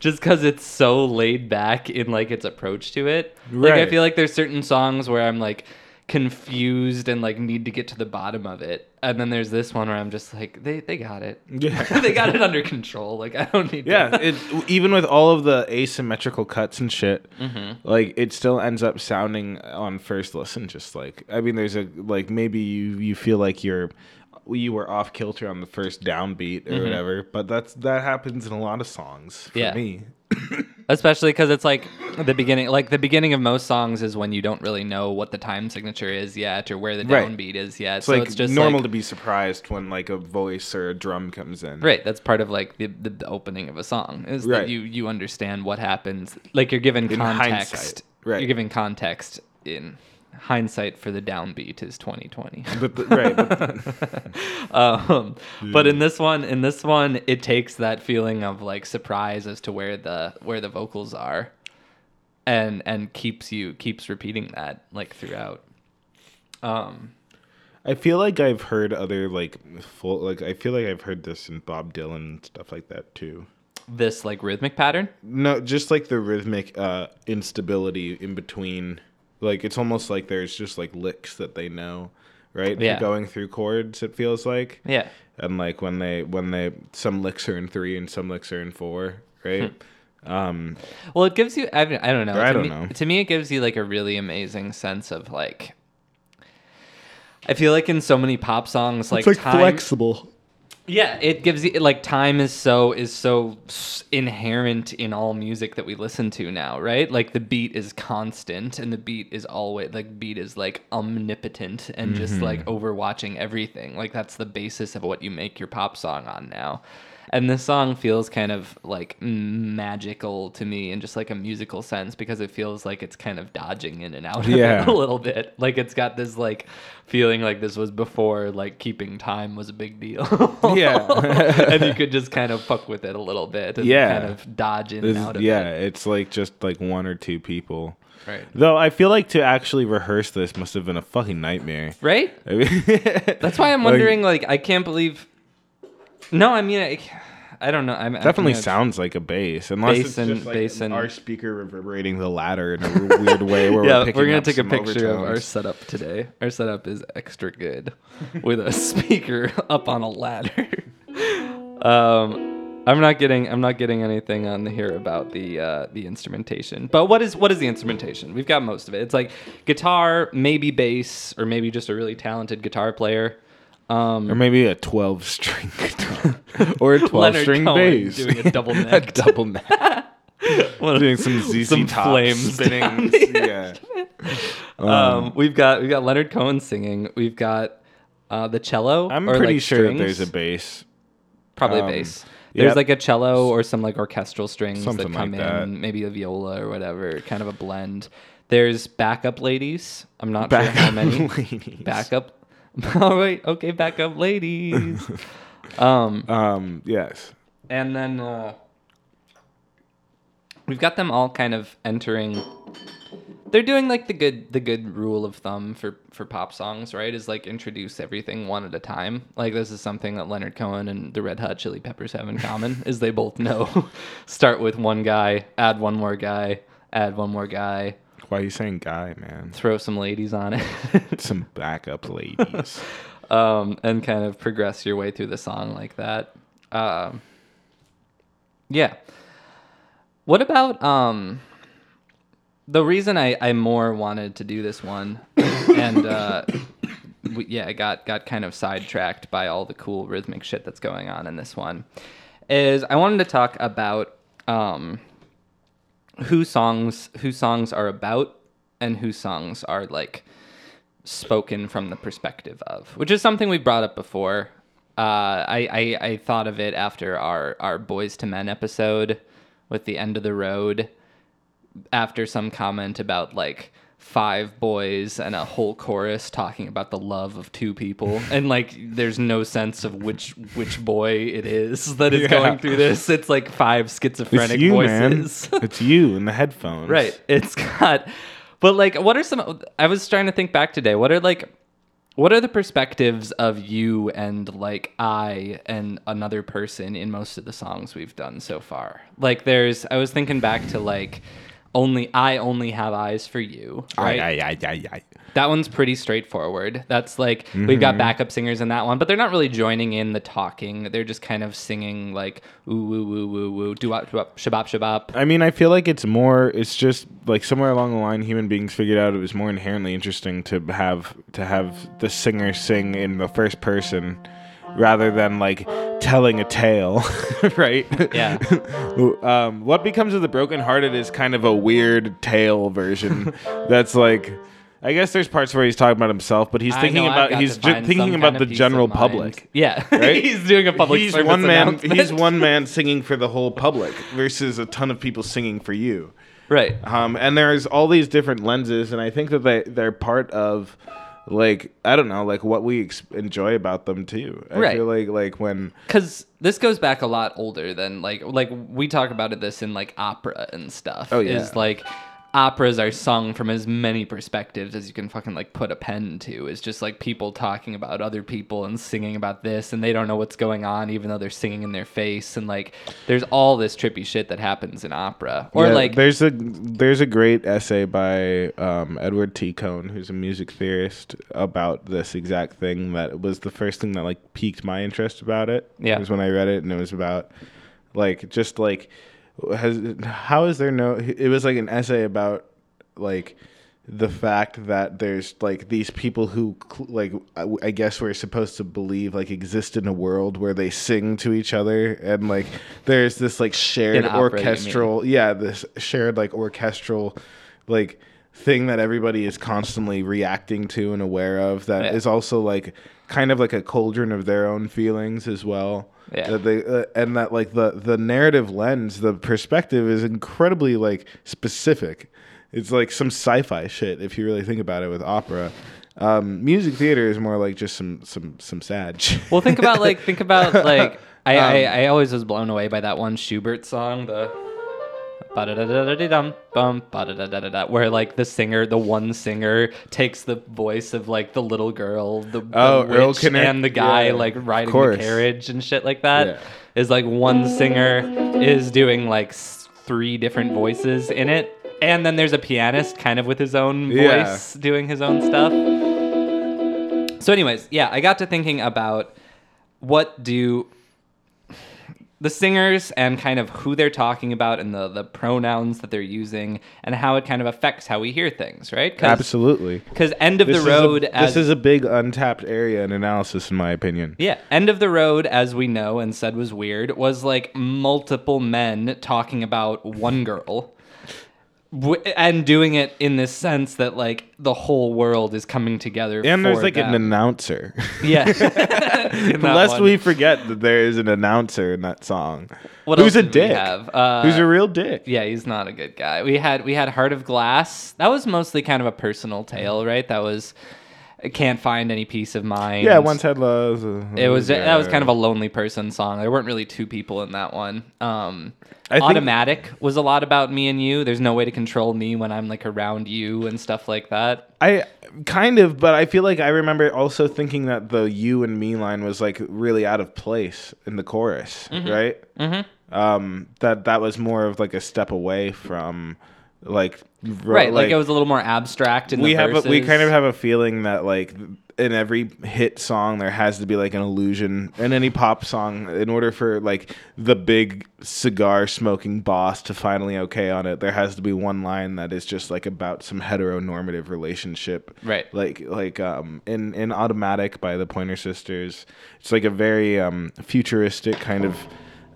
Just because it's so laid back in like its approach to it. Like I feel like there's certain songs where I'm like confused and like need to get to the bottom of it. And then there's this one where I'm just like, they they got it. Yeah. they got it under control. Like I don't need Yeah, to it, even with all of the asymmetrical cuts and shit, Mm-hmm. like it still ends up sounding on first listen just like I mean, there's a like maybe you you feel like you're you were off kilter on the first downbeat or whatever, but that's that happens in a lot of songs for Mm-hmm. Yeah. me. especially because it's like the beginning like the beginning of most songs is when you don't really know what the time signature is yet or where the Right. downbeat is yet It's so like it's just normal like, to be surprised when like a voice or a drum comes in. right that's part of like the, the, the opening of a song is that you you understand what happens like you're given In context hindsight, right. you're given context in hindsight for the downbeat is 2020 But the, right, but um, but in this one in this one it takes that feeling of like surprise as to where the where the vocals are and and keeps you keeps repeating that like throughout um I feel like I've heard other like full like I feel like I've heard this in Bob Dylan and stuff like that too. this like rhythmic pattern No, just like the rhythmic uh, instability in between. Like it's almost like there's just like licks that they know, right? Yeah. Going through chords, it feels like. yeah And like when they when they some licks are in three and some licks are in four, right? um, well it gives you i, don't- I don't know I to don't me, know. to me it gives you like a really amazing sense of like I feel like in so many pop songs, like, time, flexible. Yeah, it gives you like time is so is so inherent in all music that we listen to now, right? Like the beat is constant and the beat is always like beat is like omnipotent and just like mm-hmm. overwatching everything. Like that's the basis of what you make your pop song on now. And this song feels kind of like magical to me in just like a musical sense because it feels like it's kind of dodging in and out of Yeah. it a little bit. Like it's got this like feeling like this was before like keeping time was a big deal. Yeah. and you could just kind of fuck with it a little bit and Yeah. kind of dodge in and out of yeah, it. Yeah, it's like just like one or two people. Right. Though I feel like to actually rehearse this must have been a fucking nightmare. Right? I mean- That's why I'm Like, wondering like I can't believe No, I mean I, I don't know. I'm definitely I'm sounds like a bass, unless Bass it's and- just like bass and- our speaker reverberating the ladder in a weird way. Where yeah, we're, we're, gonna take a picture of our setup today. Our setup is extra good, with a speaker up on a ladder. um, I'm not getting I'm not getting anything on here about the uh, the instrumentation. But what is what is the instrumentation? We've got most of it. It's like guitar, maybe bass, or maybe just a really talented guitar player. Um, or maybe a twelve string guitar, or a twelve Leonard string Cohen bass, doing a double a neck. double neck, doing some ZZ some Top flames spinning. yeah, Um, we've got we've got Leonard Cohen singing. We've got Uh, the cello. I'm or, pretty like, sure that there's a bass. probably um, bass. There's yep. like a cello or some like orchestral strings Something that come like in, maybe a viola or whatever, kind of a blend. There's backup ladies. I'm not sure how Backup many. ladies. Backup. All right, okay, back up, ladies. um, Um. Yes. and then uh, we've got them all kind of entering. They're doing like the good the good rule of thumb for for pop songs, right? Is like introduce everything one at a time. Like this is something that Leonard Cohen and the Red Hot Chili Peppers have in common, is they both know start with one guy, add one more guy, add one more guy, Why are you saying guy, man? throw some ladies on it. Some backup ladies. um, and kind of progress your way through the song like that. Um, yeah. What about um, the reason I, I more wanted to do this one, and uh, we, yeah, I got got kind of sidetracked by all the cool rhythmic shit that's going on in this one, is I wanted to talk about um, who songs who songs are about and who songs are like spoken from the perspective of, which is something we brought up before. Uh, I, I I thought of it after our our Boyz II Men episode with the end of the road. After some comment about like five boys and a whole chorus talking about the love of two people, and like there's no sense of which which boy it is that is Yeah. going through this. It's like five schizophrenic it's you, voices. man. It's you in the headphones. Right. It's got but like what are some I was trying to think back today. What are like what are the perspectives of you and like I and another person in most of the songs we've done so far? Like there's I was thinking back to like only I only have eyes for you, right? Aye, aye, aye. That one's pretty straightforward. That's like we've Mm-hmm. got backup singers in that one, but they're not really joining in the talking. They're just kind of singing like ooh woo woo woo woo doo wop doo wop shabop shabop. I mean, I feel like it's more. It's just like somewhere along the line, human beings figured out it was more inherently interesting to have to have the singer sing in the first person rather than like telling a tale, right? Yeah. um, what becomes of the brokenhearted is kind of a weird tale version. that's like. I guess there's parts where he's talking about himself, but he's I thinking know, I've about got he's to ju- find thinking about the of general mind. public. Yeah, Right? he's doing a public he's service one man announcement. he's one man singing for the whole public versus a ton of people singing for you right. um, and there's all these different lenses and i think that they, they're part of like i don't know like what we ex- enjoy about them too i Right. feel like like when Because this goes back a lot older than like like we talk about it this in like opera and stuff. Oh, yeah. Is like operas are sung from as many perspectives as you can fucking like put a pen to. It's just like people talking about other people and singing about this and they don't know what's going on even though they're singing in their face and like there's all this trippy shit that happens in opera. Or Yeah, like there's a there's a great essay by um, Edward T. Cone, who's a music theorist, about this exact thing. That was the first thing that like piqued my interest about it. Yeah. was when I read it, and it was about like just like has how is there no? It was like an essay about like the fact that there's like these people who like I, I guess we're supposed to believe like exist in a world where they sing to each other and like there's this like shared opera, orchestral yeah this shared like orchestral like thing that everybody is constantly reacting to and aware of That is Yeah. also like kind of like a cauldron of their own feelings as well Yeah. that they uh, and that like the the narrative lens the perspective is incredibly like specific it's like some sci-fi shit if you really think about it with opera um, music theater is more like just some some some sad shit. Well, think about like think about like I, Um, I I always was blown away by that one Schubert song, the where like the singer, the one singer, takes the voice of like the little girl, the, the Oh, Earl witch, and the guy Yeah, like riding the carriage and shit like that. Yeah. Is like one singer is doing like three different voices in it. And then there's a pianist kind of with his own Yeah. voice doing his own stuff. So, anyways, yeah, I got to thinking about what do the singers and kind of who they're talking about and the, the pronouns that they're using and how it kind of affects how we hear things, right? absolutely Because end of this the road a, as this is a big untapped area in analysis in my opinion yeah, end of the road as we know and said was weird was like multiple men talking about one girl. W- and doing it in this sense that like the whole world is coming together. And there's like an announcer. yeah. Lest we forget that there is an announcer in that song. What Who's a dick? have? Uh, Who's a real dick? Yeah, he's not a good guy. We had we had Heart of Glass. That was mostly kind of a personal tale, right? That was can't find any peace of mind. Yeah, once had love. It was that was kind of a lonely person song. There weren't really two people in that one. Um, I think- Automatic was a lot about me and you. There's no way to control me when I'm like around you and stuff like that. I kind of, but I feel like I remember also thinking that the "you and me" line was like really out of place in the chorus, right? Mm-hmm. Um, that that was more of like a step away from like Right, like, it was a little more abstract in we have a, we kind of have a feeling that like in every hit song there has to be like an illusion in any pop song in order for like the big cigar smoking boss to finally okay on it there has to be one line that is just like about some heteronormative relationship Right. like like um in in automatic by the pointer sisters it's like a very um futuristic kind of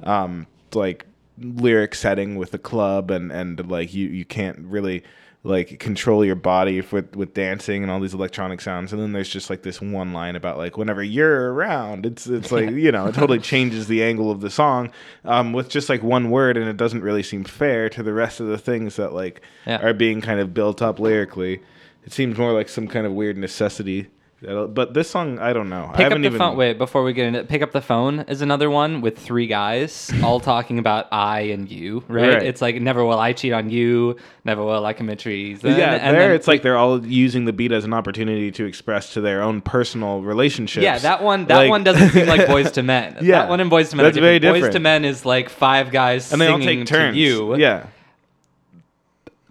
um like lyric setting with the club and and like you you can't really like control your body with with dancing and all these electronic sounds and then there's just like this one line about like whenever you're around it's it's like you know it totally changes the angle of the song um with just like one word and it doesn't really seem fair to the rest of the things that like Yeah. are being kind of built up lyrically it seems more like some kind of weird necessity That'll- but this song i don't know i Pick up haven't the even phone. Wait, before we get into it, pick up the phone is another one with three guys all talking about I and you. Right? Right. It's like never will I cheat on you, never will I commit treason. yeah, and there then- it's like they're all using the beat as an opportunity to express to their own personal relationships. yeah, that one that Like- one doesn't seem like Boyz II Men. Yeah, that one in Boyz II Men. that's very different. Boyz II Men is like five guys and they all take turns. to you. Yeah,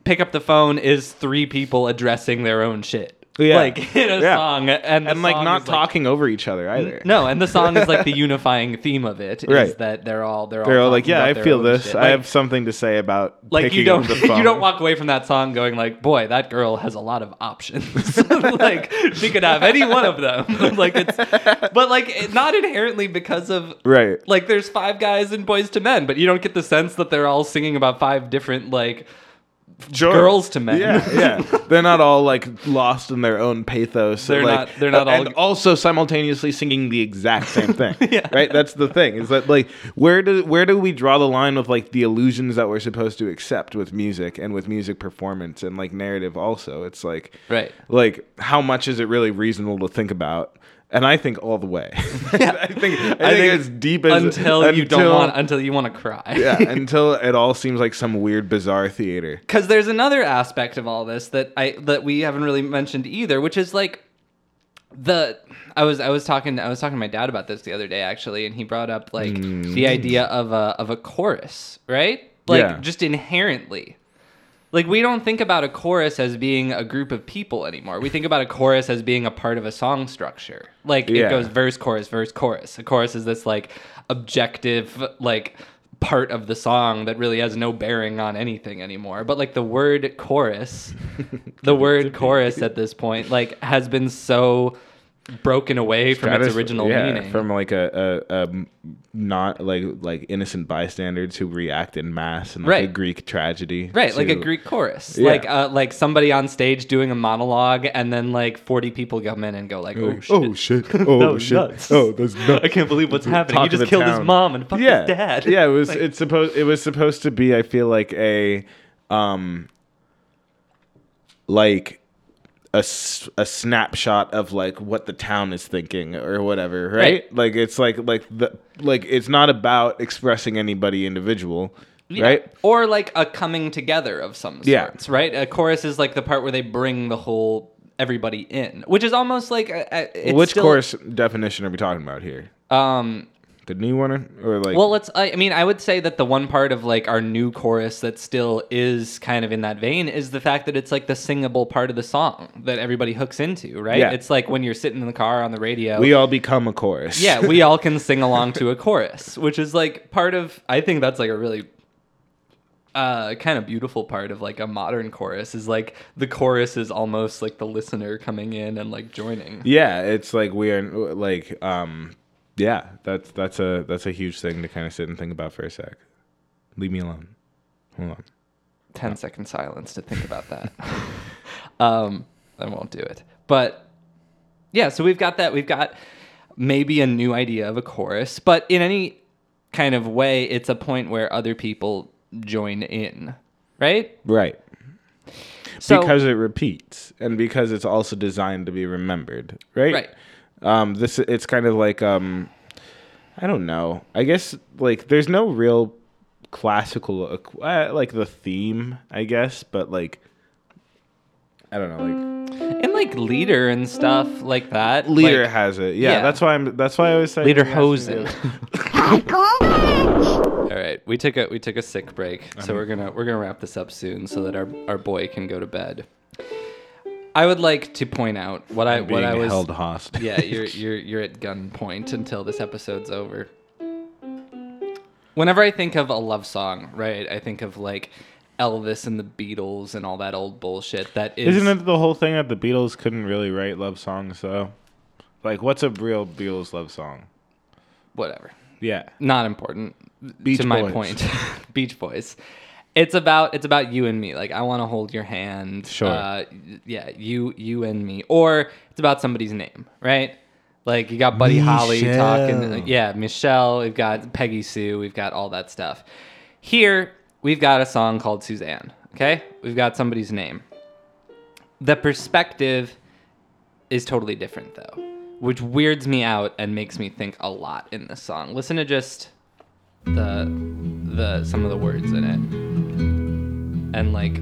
Pick up the phone is three people addressing their own shit. Yeah. like in a Yeah. song, and and like song not talking over each other either. No, and the song is like the unifying theme of it is Right. that they're all they're, they're all all like, yeah, I feel this. shit. I Like- have something to say about like you don't up the phone. you don't walk away from that song going like boy that girl has a lot of options like she could have any one of them like it's but like not inherently because of right. like there's five guys in Boyz II Men but you don't get the sense that they're all singing about five different like Sure. girls to men. Yeah, yeah. They're not all like lost in their own pathos. They're like, not- they're not uh, all- and also simultaneously singing the exact same thing. Right. That's the thing. Is that like where do where do we draw the line with like the illusions that we're supposed to accept with music and with music performance and like narrative also? It's like Right. Like how much is it really reasonable to think about? And I think all the way. Yeah. I think I think, as deep as until, you don't want until you want to cry yeah, until it all seems like some weird bizarre theater. because there's another aspect of all this that I that we haven't really mentioned either, which is like the I was I was talking I was talking to my dad about this the other day actually, and he brought up like mm. the idea of a of a chorus, right? Like Yeah. just inherently. Like we don't think about a chorus as being a group of people anymore. We think about a chorus as being a part of a song structure. Like Yeah. it goes verse chorus verse chorus. A chorus is this like objective like part of the song that really has no bearing on anything anymore. But like the word chorus, the word chorus at this point like has been so broken away from its original yeah, meaning. from like a a not like like innocent bystanders who react in mass and like a Greek tragedy, Right, like a Greek chorus, Yeah. like uh, like somebody on stage doing a monologue, and then like forty people come in and go like, "Oh shit, Oh shit! Oh That was shit! nuts. Oh, that's nuts. I can't believe what's happening. Talk He just the killed his mom and fucked yeah, his dad." Yeah, it was. Like- it's supposed. It was supposed to be. I feel like a, um, like a, a snapshot of like what the town is thinking or whatever, right? Right. Like it's like like the like it's not about expressing anybody individual, Yeah. right? Or like a coming together of some Yeah. sorts, right? A chorus is like the part where they bring the whole everybody in, which is almost like a, a, it's Which still- course definition are we talking about here? Um, The new one or like? well, let's. I, I mean, I would say that the one part of like our new chorus that still is kind of in that vein is the fact that it's like the singable part of the song that everybody hooks into, right? Yeah. It's like when you're sitting in the car on the radio. we all become a chorus. yeah, we all can sing along to a chorus, which is like part of. I think that's like a really uh, kind of beautiful part of like a modern chorus is like the chorus is almost like the listener coming in and like joining. Yeah, it's like we are like um yeah, that's that's a that's a huge thing to kind of sit and think about for a sec. Leave me alone. Hold on. 10 second silence to think about that. um, I won't do it. But yeah, so we've got that. We've got maybe a new idea of a chorus, but in any kind of way, it's a point where other people join in, right? Right. So, because it repeats and because it's also designed to be remembered, right? Right. Um, this it's kind of like um, I don't know. I guess like there's no real classical equ- uh, like the theme, I guess, but like I don't know, like and like lieder and stuff like that. lieder like, has it. Yeah, yeah. that's why I'm. That's why I was saying leader yes, hosen. All right, we took a we took a sick break, so we're gonna we're gonna wrap this up soon so that our our boy can go to bed. I would like to point out what I what I was held hostage. yeah you're you're you're at gunpoint until this episode's over. Whenever I think of a love song, right, I think of like Elvis and the Beatles and all that old bullshit. That is, Isn't it the whole thing that the Beatles couldn't really write love songs though? Like, what's a real Beatles love song? whatever. Yeah. not important Beach to my point beach boys it's about it's about you and me. Like i want to hold your hand. Sure. uh, yeah you you and me. Or it's about somebody's name right? Like you got buddy holly talking Michelle. yeah michelle. We've got peggy sue. We've got all that stuff. Here we've got a song called suzanne okay? We've got somebody's name. The perspective is totally different though, which weirds me out and makes me think a lot in this song. Listen to just the the some of the words in it. And like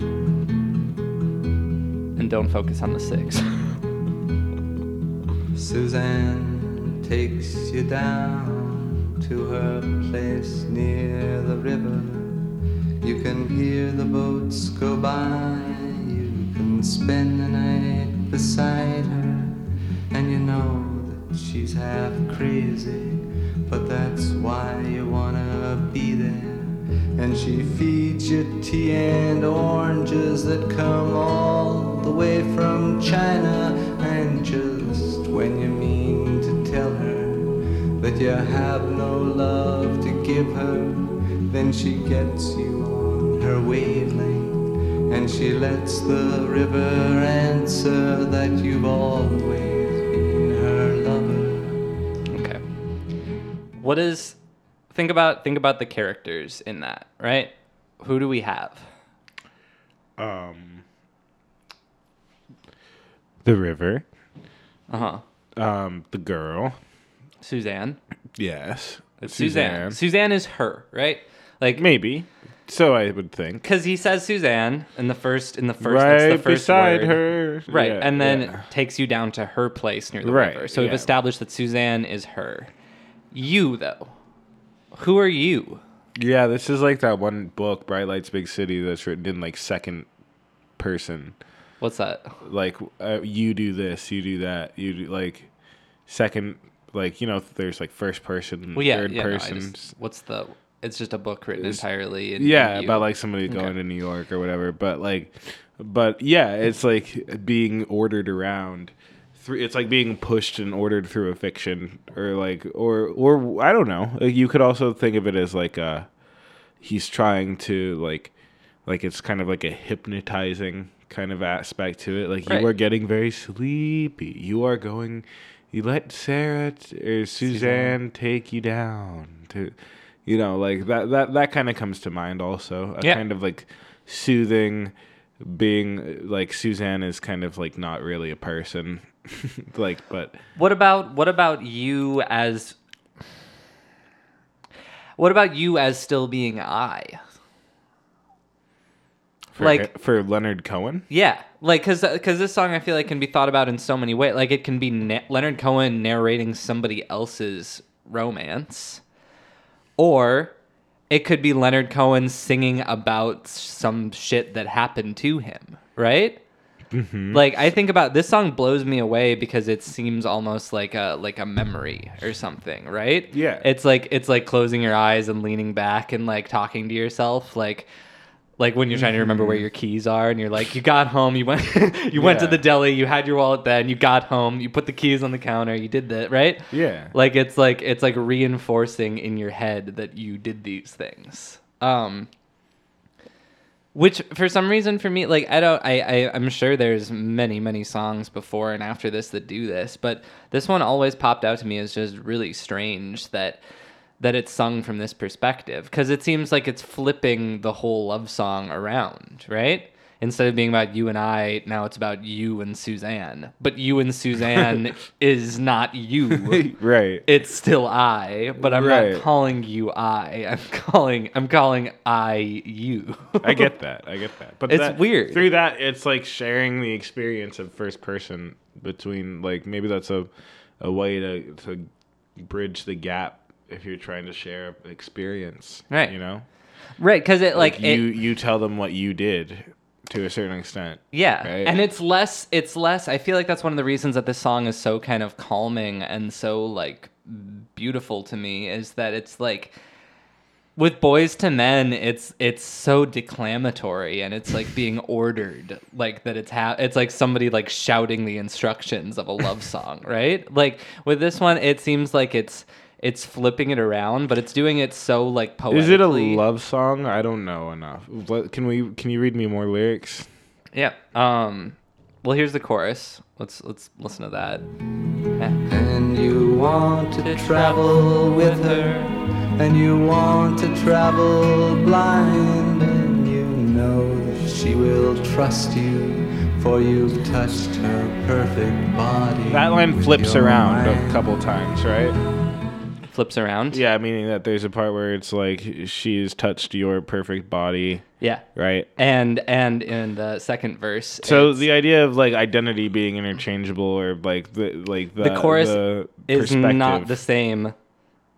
and don't focus on the six. Suzanne takes you down to her place near the river. You can hear the boats go by. You can spend the night beside her. And you know that she's half crazy. But that's why you wanna be there. And she feeds you tea and oranges that come all the way from China. And just when you mean to tell her that you have no love to give her, then she gets you on her wavelength. And she lets the river answer that you've always been her lover. Okay. What is think about think about the characters in that, right? Who do we have? Um, the river. Uh-huh. Um, the girl. Suzanne. Yes. It's Suzanne. Suzanne is her, right? Like Maybe. So I would think. because he says Suzanne in the first in the first right the first beside word. her. right Yeah, and then yeah. takes you down to her place near the Right, river so we've established that suzanne is her you though who are you Yeah, this is like that one book, Bright Lights Big City, that's written in like second person. what's that Like uh, you do this, you do that, you do like second. Like you know, there's like first person, well yeah, third yeah no, person. just- what's the it's just a book written It's- entirely in yeah in about like somebody going to new york or whatever but like but yeah it's like being ordered around through it's like being pushed and ordered through a fiction or like or or i don't know. You could also think of it as like uh he's trying to like like it's kind of like a hypnotizing kind of aspect to it. Like Right. you are getting very sleepy. You are going you let sarah t- or suzanne take you down to you know like that that that kind of comes to mind also. A Yeah. kind of like soothing being like suzanne is kind of like not really a person like but what about what about you as what about you as still being i for, Like- for leonard cohen Yeah, like because because this song I feel like can be thought about in so many ways. Like it can be na- Leonard Cohen narrating somebody else's romance, or it could be Leonard Cohen singing about some shit that happened to him. Right? Mm-hmm. Like I think about this song blows me away because it seems almost like a like a memory or something, right? Yeah. It's like it's like closing your eyes and leaning back and like talking to yourself like like when you're trying to remember where your keys are and you're like you got home you went you went to the deli you had your wallet then you got home you put the keys on the counter you did that right yeah like it's like it's like reinforcing in your head that you did these things um which for some reason for me like i don't I, I i'm sure there's many many songs before and after this that do this but this one always popped out to me as just really strange that that it's sung from this perspective because it seems like it's flipping the whole love song around right instead of being about you and i now it's about you and suzanne but you and suzanne is not you right. it's still I, but I'm Right. not calling you I. I'm calling I'm calling I you. I get that. I get that. But It's that- weird. Through that, it's like sharing the experience of first person between like maybe that's a a way to to bridge the gap if you're trying to share experience. Right. You know. right, because it like, you it, you tell them what you did to a certain extent. yeah, right? and it's less it's less. I feel like that's one of the reasons that this song is so kind of calming and so like beautiful to me is that it's like with Boyz II Men it's it's so declamatory and it's like being ordered like that it's ha- it's like somebody like shouting the instructions of a love song right like with this one it seems like it's it's flipping it around but it's doing it so like poetically Is it a love song? I don't know enough. What, can we? Can you read me more lyrics? yeah um well here's the chorus let's let's listen to that Yeah. And you want to travel with her, and you want to travel blind, and you know that she will trust you, for you've touched her perfect body. That line flips your around a couple times, right? Flips around Yeah, meaning that there's a part where it's like she's touched your perfect body, yeah right? and and in the second verse So the idea of like identity being interchangeable or like the like the, the chorus the is not the same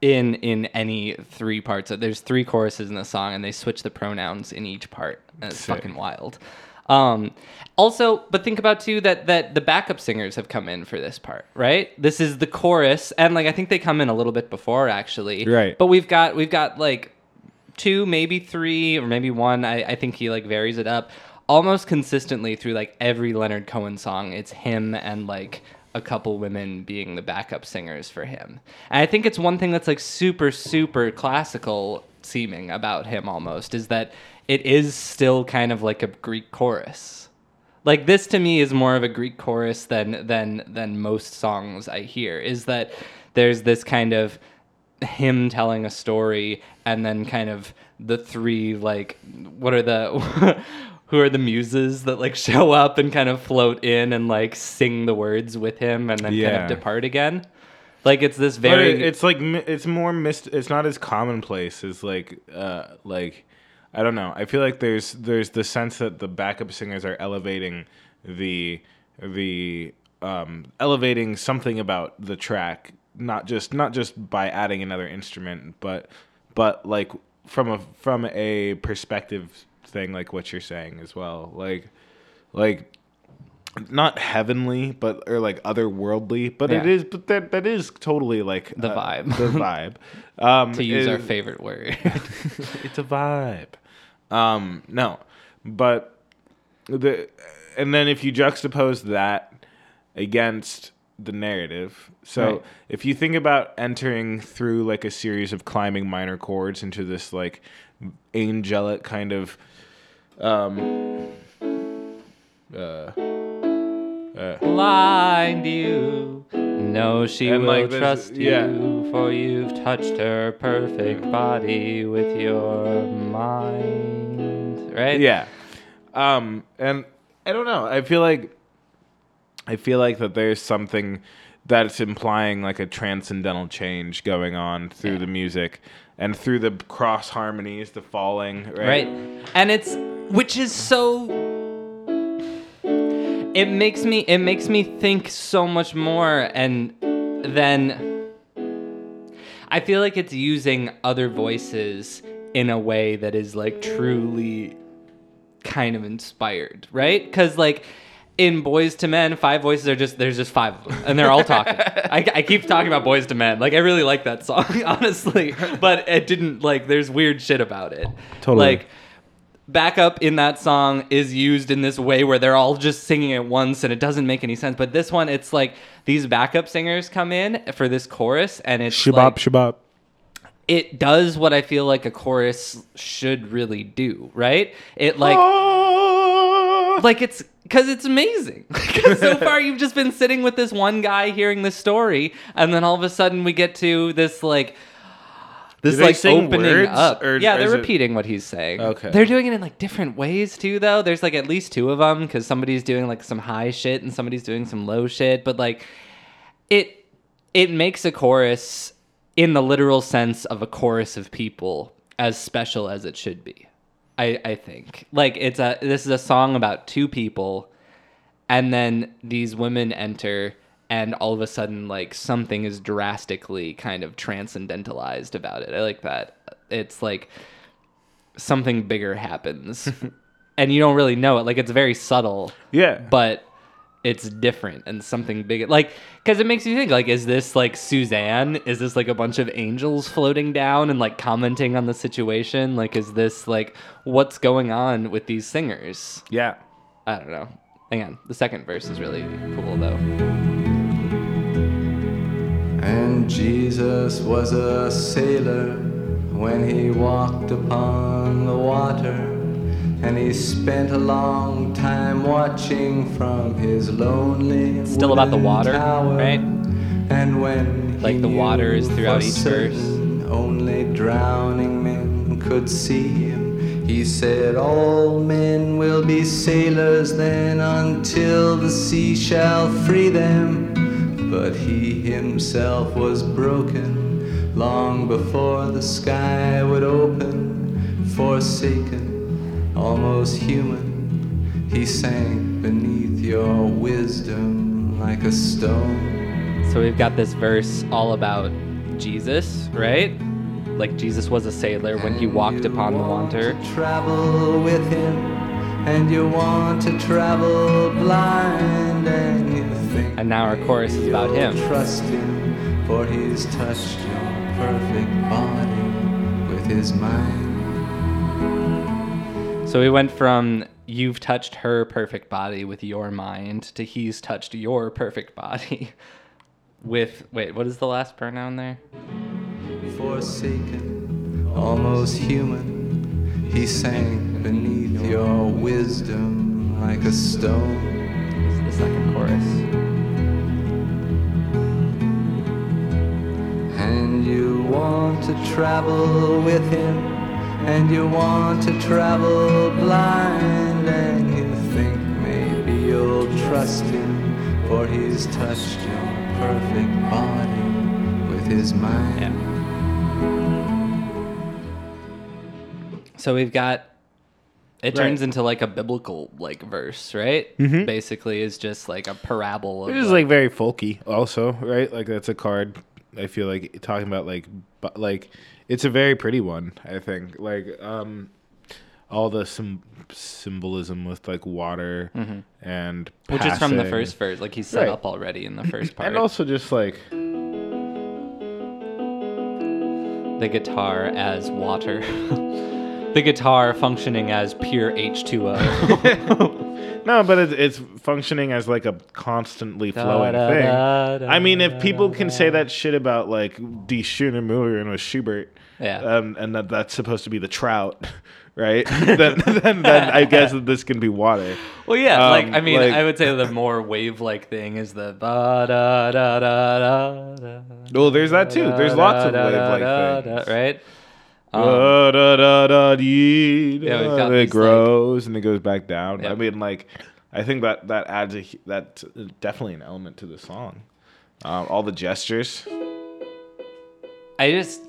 in in any three parts. There's three choruses in the song, and they switch the pronouns in each part. And it's Sick. fucking wild. Um, also, but think about too that that the backup singers have come in for this part, right? This is the chorus, and like I think they come in a little bit before actually, Right. But we've got we've got like two, maybe three, or maybe one. I, I think he like varies it up almost consistently through like every Leonard Cohen song. It's him and like a couple women being the backup singers for him. And I think it's one thing that's like super, super classical seeming about him almost is that it is still kind of like a Greek chorus. Like this to me is more of a Greek chorus than than than most songs I hear. Is that there's this kind of him telling a story and then kind of the three like what are the who are the muses that like show up and kind of float in and like sing the words with him and then kind of depart again like it's this very it- it's like it's more mist. It's not as commonplace as like uh like I don't know. I feel like there's there's the sense that the backup singers are elevating the the um elevating something about the track, not just not just by adding another instrument, but but like from a from a perspective thing like what you're saying as well. Like like not heavenly, but or like otherworldly, but it Yeah. is. But that that is totally like The uh, vibe. The vibe. Um, to use our favorite word it's a vibe. Um, no, but the and then if you juxtapose that against the narrative, so Right. if you think about entering through like a series of climbing minor chords into this like angelic kind of um uh, uh blind you no she will like, this- trust yeah. you for you've touched her perfect body with your mind right Yeah. Um and I don't know. I feel like I feel like that there's something that's implying like a transcendental change going on through Yeah. the music and through the cross harmonies, the falling, right? right and it's which is so it makes me it makes me think so much more and then i feel like it's using other voices in a way that is like truly kind of inspired right? Because like in Boyz II Men five voices are just there's just five of them and they're all talking. I, I keep talking about Boyz II Men. Like i really like that song honestly. But it didn't like there's weird shit about it. Totally. like backup in that song is used in this way where they're all just singing at once and it doesn't make any sense but this one it's like these backup singers come in for this chorus and it's Shabab like, shabab. it does what I feel like a chorus should really do, right? It like Ah. like it's because it's amazing. so far you've just been sitting with this one guy hearing this story, and then all of a sudden we get to this like this Do they like sing opening words, up. or yeah, is they're it- repeating what he's saying. Okay. they're doing it in like different ways too, though. There's like at least two of them because somebody's doing like some high shit and somebody's doing some low shit, but like it it makes a chorus in the literal sense of a chorus of people as special as it should be. I, I think like it's a this is a song about two people and then these women enter and all of a sudden like something is drastically kind of transcendentalized about it. I like that. It's like something bigger happens. And you don't really know it. Like it's very subtle. Yeah. but it's different and something big like because it makes you think like is this like suzanne? Is this like a bunch of angels floating down and like commenting on the situation? Like is this like what's going on with these singers? Yeah. i don't know. Hang on the second verse is really cool though And Jesus was a sailor when he walked upon the water. And he spent a long time watching from his lonely Still about the water, tower. right? And when he Like the water is throughout each verse. certain Only drowning men could see him. He said, All men will be sailors then until the sea shall free them. But he himself was broken long before the sky would open, forsaken, almost human. He sank beneath your wisdom like a stone. so we've got this verse all about jesus right like jesus was a sailor when he walked upon the water Travel with him, and you want to travel blind, and you think. And now our chorus is about him. Trust him, for he's touched your perfect body with his mind. So we went from you've touched her perfect body with your mind to he's touched your perfect body with wait, what is the last pronoun there? Forsaken, almost human, he sank beneath your wisdom like a stone. It's the second chorus. And you want to travel with him, and you want to travel blind, and you think maybe you'll trust him, for he's touched your perfect body with his mind. Yeah. So we've got it turns Right. into like a biblical like verse, right? Mhm. Basically is just like a parable of It is like very folky, also, right? Like that's a card. I feel like talking about like, bu- like it's a very pretty one. I think like um, all the sym- symbolism with like water and which is from the first verse, like he's set Right. up already in the first part. and also just like the guitar as water. the guitar functioning as pure H2O. no, but it's, it's functioning as like a constantly flowing thing. I mean, if people can say that shit about like Die Schöne Müllerin with Schubert, Yeah. um, and that that's supposed to be the trout, right? then, then, then I guess that this can be water. Well, yeah, Um, like I mean, like- I would say the more wave-like thing is the ba da da da da da. Well, there's that too. There's lots of da, da, wave-like da, things. right? Um, Da, da, da, da, dee, Yeah, we've da, got it like- grows and it goes back down. Yeah. I mean, like, I think that that adds a that's definitely an element to the song. Um, all the gestures. I just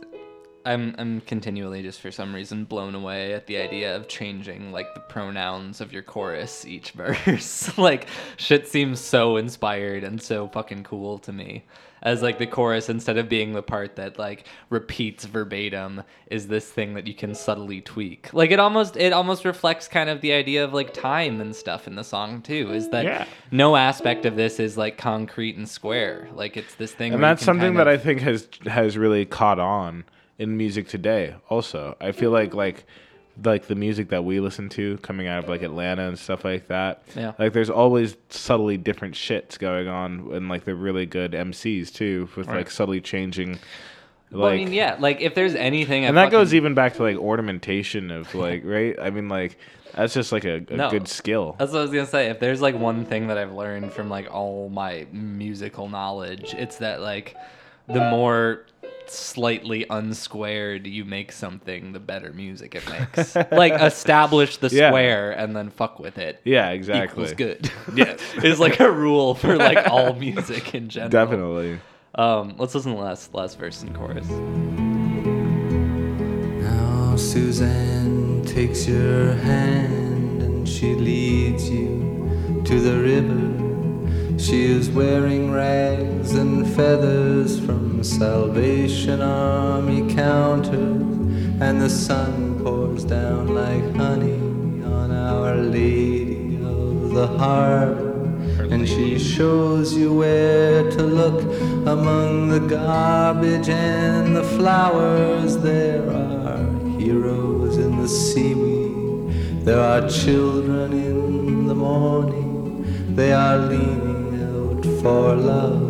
I'm I'm continually just for some reason blown away at the idea of changing like the pronouns of your chorus each verse. like shit seems so inspired and so fucking cool to me. As like the chorus instead of being the part that like repeats verbatim is this thing that you can subtly tweak. Like it almost it almost reflects kind of the idea of like time and stuff in the song too. Is that Yeah. no aspect of this is like concrete and square. Like it's this thing and that's something kind that I think has has really caught on in music today. Also, I feel like like like the music that we listen to coming out of like Atlanta and stuff like that. Yeah. Like there's always subtly different shits going on, and like they're really good MCs too, with Right. like subtly changing well, I mean, yeah, like if there's anything, and that goes even back to like ornamentation of like right. I mean, like that's just like a, a No. good skill. That's what I was gonna say. If there's like one thing that I've learned from like all my musical knowledge, it's that like the more slightly unsquared you make something, the better music it makes. like establish the Yeah. square and then fuck with it. Yeah, exactly. Equals good. Yeah. is like a rule for like all music in general. Definitely. Um, let's listen to the last last verse and chorus. Now Suzanne takes your hand and she leads you to the river. She is wearing rags and feathers from Salvation Army counters, and the sun pours down like honey on Our Lady of the Harbor. And she shows you where to look among the garbage and the flowers. There are heroes in the seaweed. There are children in the morning. They are leaning out for love.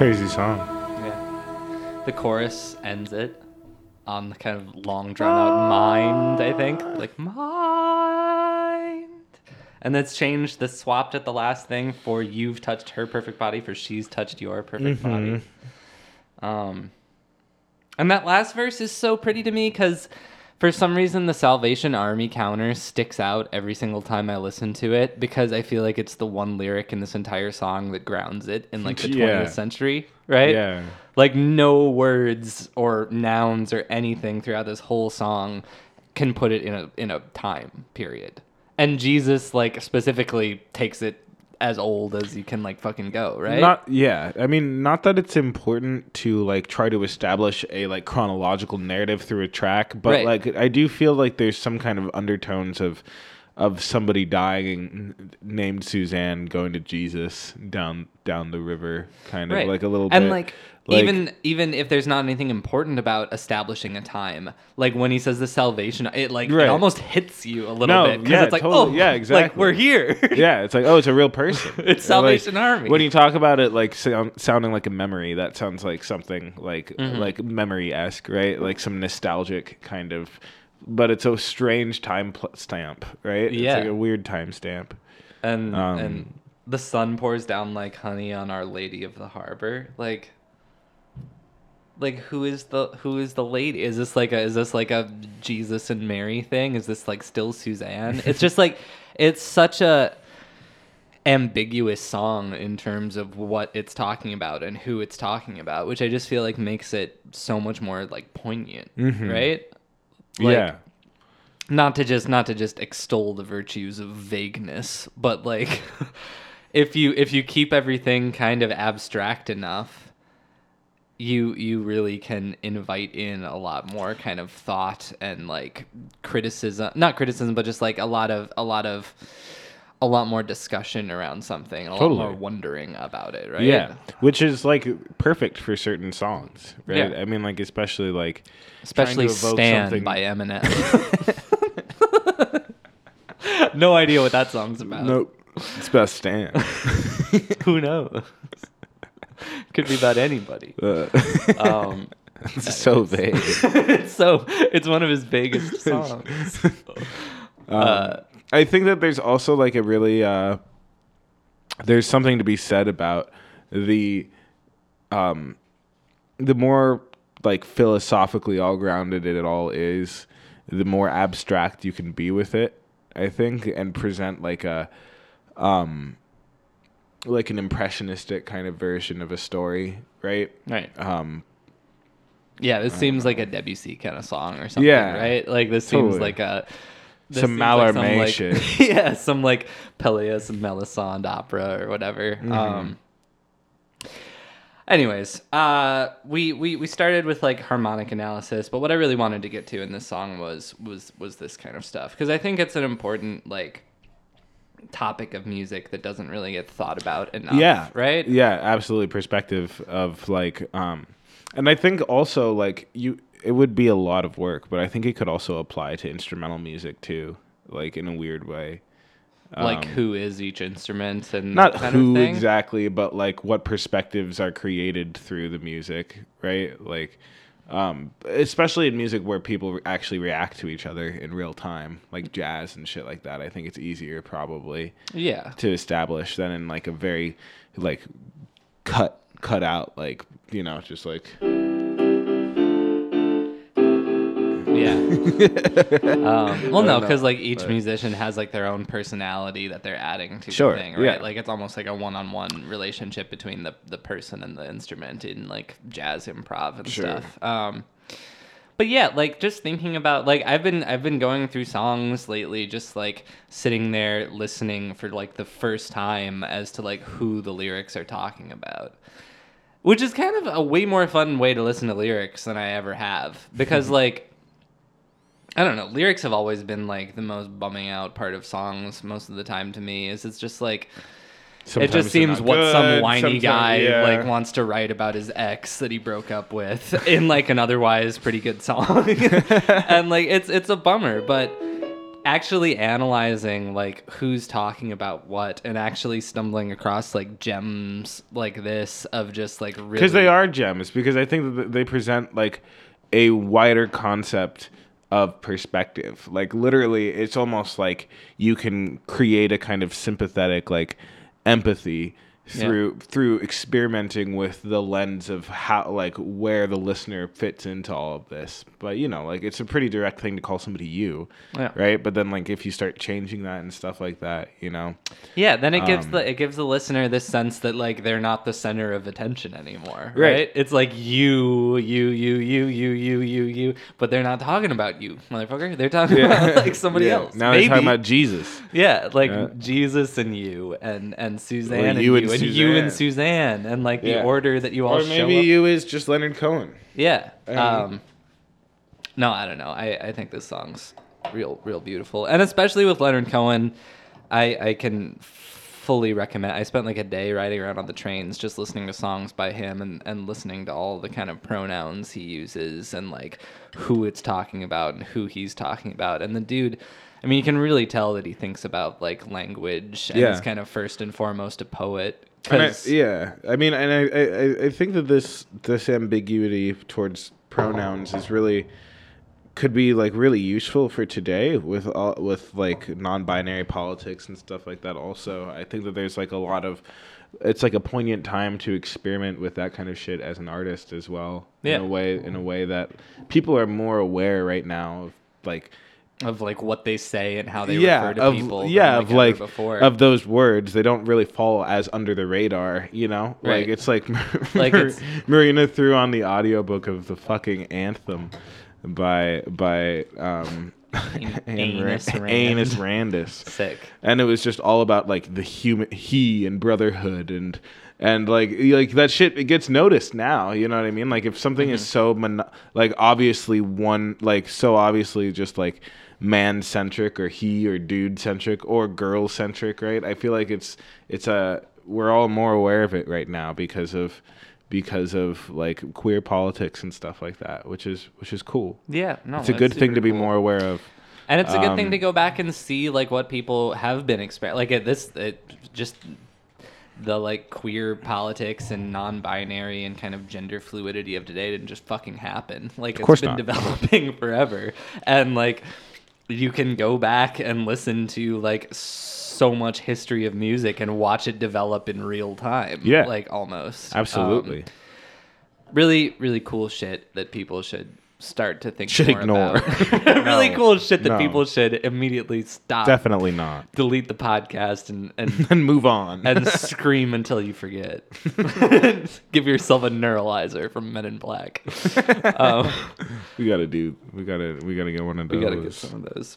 Crazy song. Yeah. The chorus ends it on the kind of long drawn out mind, I think. Like mind. And that's changed the swapped at the last thing for you've touched her perfect body for she's touched your perfect body. Um and that last verse is so pretty to me because for some reason the Salvation Army counter sticks out every single time I listen to it because I feel like it's the one lyric in this entire song that grounds it in like the 20th Yeah. century, right? Yeah. Like no words or nouns or anything throughout this whole song can put it in a in a time period. And Jesus like specifically takes it as old as you can like fucking go, right? Not yeah. I mean, not that it's important to like try to establish a like chronological narrative through a track, but Right. like I do feel like there's some kind of undertones of of somebody dying named Suzanne going to Jesus down down the river, kind of right. like a little and bit. like, even even if there's not anything important about establishing a time like when he says the salvation it like Right. it almost hits you a little No, bit 'cause yeah, it's like totally. oh Yeah, like exactly. we're here yeah, it's like oh, it's a real person. It's Or, like, Salvation Army. When you talk about it like sound, sounding like a memory, that sounds like something like Mm-hmm. like memory esque, right? Like some nostalgic kind of. But it's a strange time pl- stamp, right? Yeah. it's like a weird time stamp. and Um, and the sun pours down like honey on our lady of the harbor like like who is the who is the lady? Is this like a is this like a jesus and mary thing? Is this like still suzanne? It's just like it's such a ambiguous song in terms of what it's talking about and who it's talking about which i just feel like makes it so much more like poignant mm-hmm. right? Like, yeah, not to just not to just extol the virtues of vagueness but like if you if you keep everything kind of abstract enough you you really can invite in a lot more kind of thought and like criticism not criticism but just like a lot of a lot of a lot more discussion around something a Totally. lot more wondering about it right yeah, which is like perfect for certain songs, right? Yeah. I mean, like especially like especially trying to evoke Stan something- by Eminem no idea what that song's about Nope, it's best Stan. Who knows? Could be about anybody. Uh, Um, it's so vague. it's so it's one of his biggest songs. Uh, I think that there's also like a really uh there's something to be said about the um the more like philosophically all grounded it all is, the more abstract you can be with it, I think, and present like a um like an impressionistic kind of version of a story, right? right. Um Yeah, this seems like a Debussy kind of song or something, Yeah. right? Like this seems like a this Some seems like some, like- shit. yeah, some like Pelléas and Mélisande opera or whatever. Mm-hmm. Um, Anyways, uh, we, we we started with like harmonic analysis, but what I really wanted to get to in this song was was was this kind of stuff because I think it's an important like topic of music that doesn't really get thought about enough. yeah Right. yeah absolutely perspective of like um and i think also like you it would be a lot of work but i think it could also apply to instrumental music too like in a weird way Like Um, who is each instrument and not kind who of thing. exactly but like what perspectives are created through the music right like um especially in music where people actually react to each other in real time like jazz and shit like that i think it's easier probably Yeah. to establish than in like a very like cut cut out like you know just like Yeah. um, well, no, because like each but- musician has like their own personality that they're adding to Sure, the thing, right? yeah. Like it's almost like a one-on-one relationship between the the person and the instrument in like jazz improv and Sure. stuff. Um, but yeah, like just thinking about like I've been I've been going through songs lately, just like sitting there listening for like the first time as to like who the lyrics are talking about. Which is kind of a way more fun way to listen to lyrics than I ever have. Because like I don't know, lyrics have always been like the most bumming out part of songs most of the time to me. Is it's just like it just seems what some whiny sometimes- guy yeah. like wants to write about his ex that he broke up with in like an otherwise pretty good song. and like it's it's a bummer, but actually analyzing like who's talking about what and actually stumbling across like gems like this of just like really because they are gems because i think that they present like a wider concept of perspective. Like literally it's almost like you can create a kind of sympathetic like empathy through through experimenting with the lens of how like where the listener fits into all of this but you know like it's a pretty direct thing to call somebody you Yeah. right but then like if you start changing that and stuff like that you know Yeah, then it gives Um, the it gives the listener this sense that like they're not the center of attention anymore, Right. right? It's like you, you, you, you, you, you, you, you, but they're not talking about you, motherfucker. They're talking about like somebody Yeah. else. now Maybe. they're talking about jesus yeah, like Yeah. Jesus and you, and and Suzanne Or and you you, and and, you and Suzanne. Suzanne, and like the order that you all or maybe you is just leonard cohen Yeah. Um, Um, no, I don't know. I, I think this song's real real beautiful, and especially with Leonard Cohen, I I can fully recommend. I spent like a day riding around on the trains just listening to songs by him and and listening to all the kind of pronouns he uses and like who it's talking about and who he's talking about, and the dude. I mean, you can really tell that he thinks about like language and Yeah. is kind of first and foremost a poet. I, yeah, I mean, and I, I, I think that this this ambiguity towards pronouns is really could be like really useful for today with all, with like non-binary politics and stuff like that. Also, I think that there's like a lot of it's like a poignant time to experiment with that kind of shit as an artist as well. Yeah. In a way, in a way that people are more aware right now of like of like what they say and how they yeah, refer to of, people. yeah, like, of like before. of those words, they don't really fall as under the radar, you know. Like it's like, Like, it's- Marina threw on the audiobook of the fucking anthem by by um, Anus Rand- Rand. Anus Randus, sick. and it was just all about like the human he and brotherhood and and like like that shit it gets noticed now you know what i mean like if something is so mon- like obviously one like so obviously just like man centric or he or dude centric or girl centric right i feel like it's it's a we're all more aware of it right now because of because of like queer politics and stuff like that which is which is cool Yeah, no, it's a good thing to be cool. more aware of And it's a good thing um, to go back and see like what people have been exper like it, this it just the like queer politics and non-binary and kind of gender fluidity of today didn't just fucking happen. Like it's course been not. developing forever. And like you can go back and listen to like so much history of music and watch it develop in real time. Yeah. Like almost. absolutely Um, really really cool shit that people should start to think Should more ignore. about. really No. cool shit that No. people should immediately stop definitely not delete the podcast and and, and move on and scream until you forget give yourself a neuralizer from men in black um, we gotta do we gotta we gotta get one of those we gotta get some of those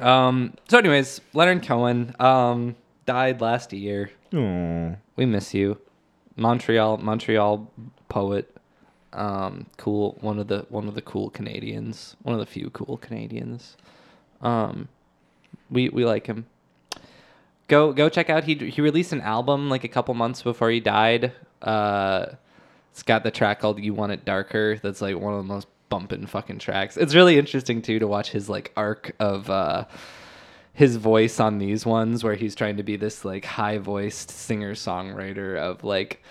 um, so anyways leonard cohen um, died last year Aw. we miss you Montreal Montreal poet. Um, cool. One of the one of the cool Canadians. One of the few cool Canadians. Um, we we like him. Go go check out. He he released an album like a couple months before he died. Uh, it's got the track called "You Want It Darker." That's like one of the most bumping fucking tracks. It's really interesting too to watch his like arc of uh his voice on these ones where he's trying to be this like high voiced singer songwriter of like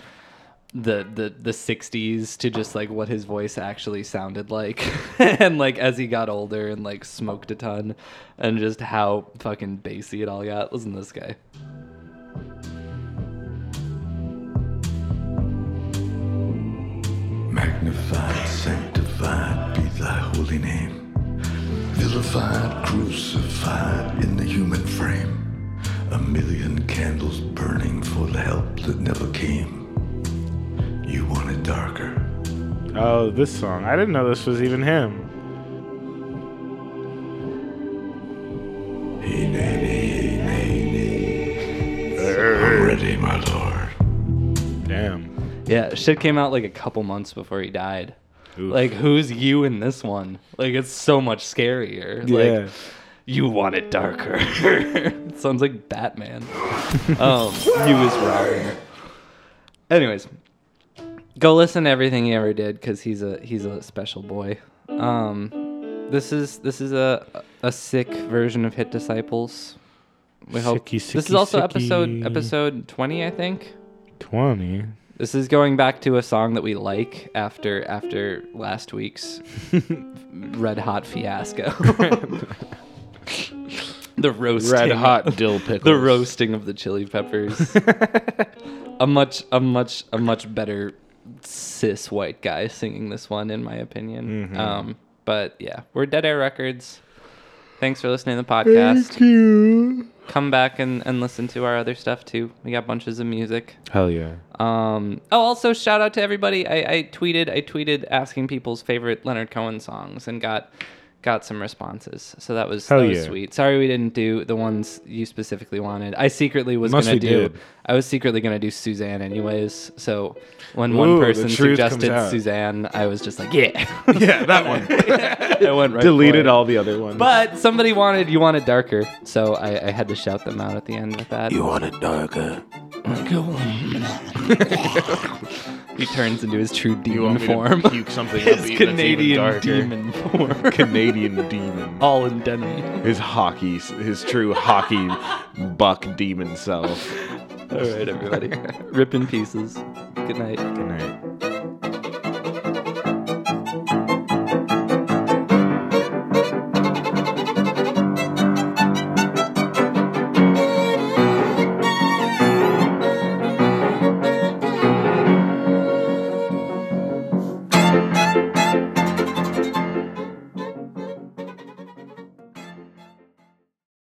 the the the 60s to just like what his voice actually sounded like. And like as he got older and like smoked a ton and just how fucking bassy it all got. Listen to this guy. Magnified, sanctified be thy holy name. Vilified, crucified in the human frame. A million candles burning for the help that never came. You want it darker. Oh, this song. I didn't know this was even him. Hey, nay, nay, nay, nay. I'm ready, my lord. Damn. yeah shit came out like a couple months before he died Oof. like who's you in this one? Like it's so much scarier. Yeah. like you want it darker. It sounds like batman. Um he was wrong anyways go listen to everything he ever did because he's a he's a special boy. Um this is this is a a sick version of hit disciples. We hope Sicky, this is sicky, also episode episode 20 i think. 20. This is going back to a song that we like after after last week's red hot fiasco. the roasting, Red hot dill pickles. the roasting of the chili peppers. a much a much a much better cis white guy singing this one, in my opinion. Um, but yeah, we're Dead Heir Records. Thanks for listening to the podcast. Thank you. Come back and, and listen to our other stuff too. We got bunches of music. Hell yeah. Um, oh, also shout out to everybody. I, I tweeted I tweeted asking people's favorite Leonard Cohen songs and got got some responses. So that was Hell that was yeah. sweet. Sorry we didn't do the ones you specifically wanted. I secretly was Must gonna we do did. I was secretly gonna do Suzanne anyways. So when Ooh, one the person truth comes suggested out. Suzanne, I was just like, yeah, Yeah, that one. I went right for Deleted it. all the other ones. But somebody wanted you wanted darker, so I, I had to shout them out at the end with that. You want it darker. He turns into his true demon form. puke something his Canadian demon form. Canadian demon. All in denim. His hockey, his true hockey buck demon self. All right, everybody. Rip in pieces. Good night. Good night.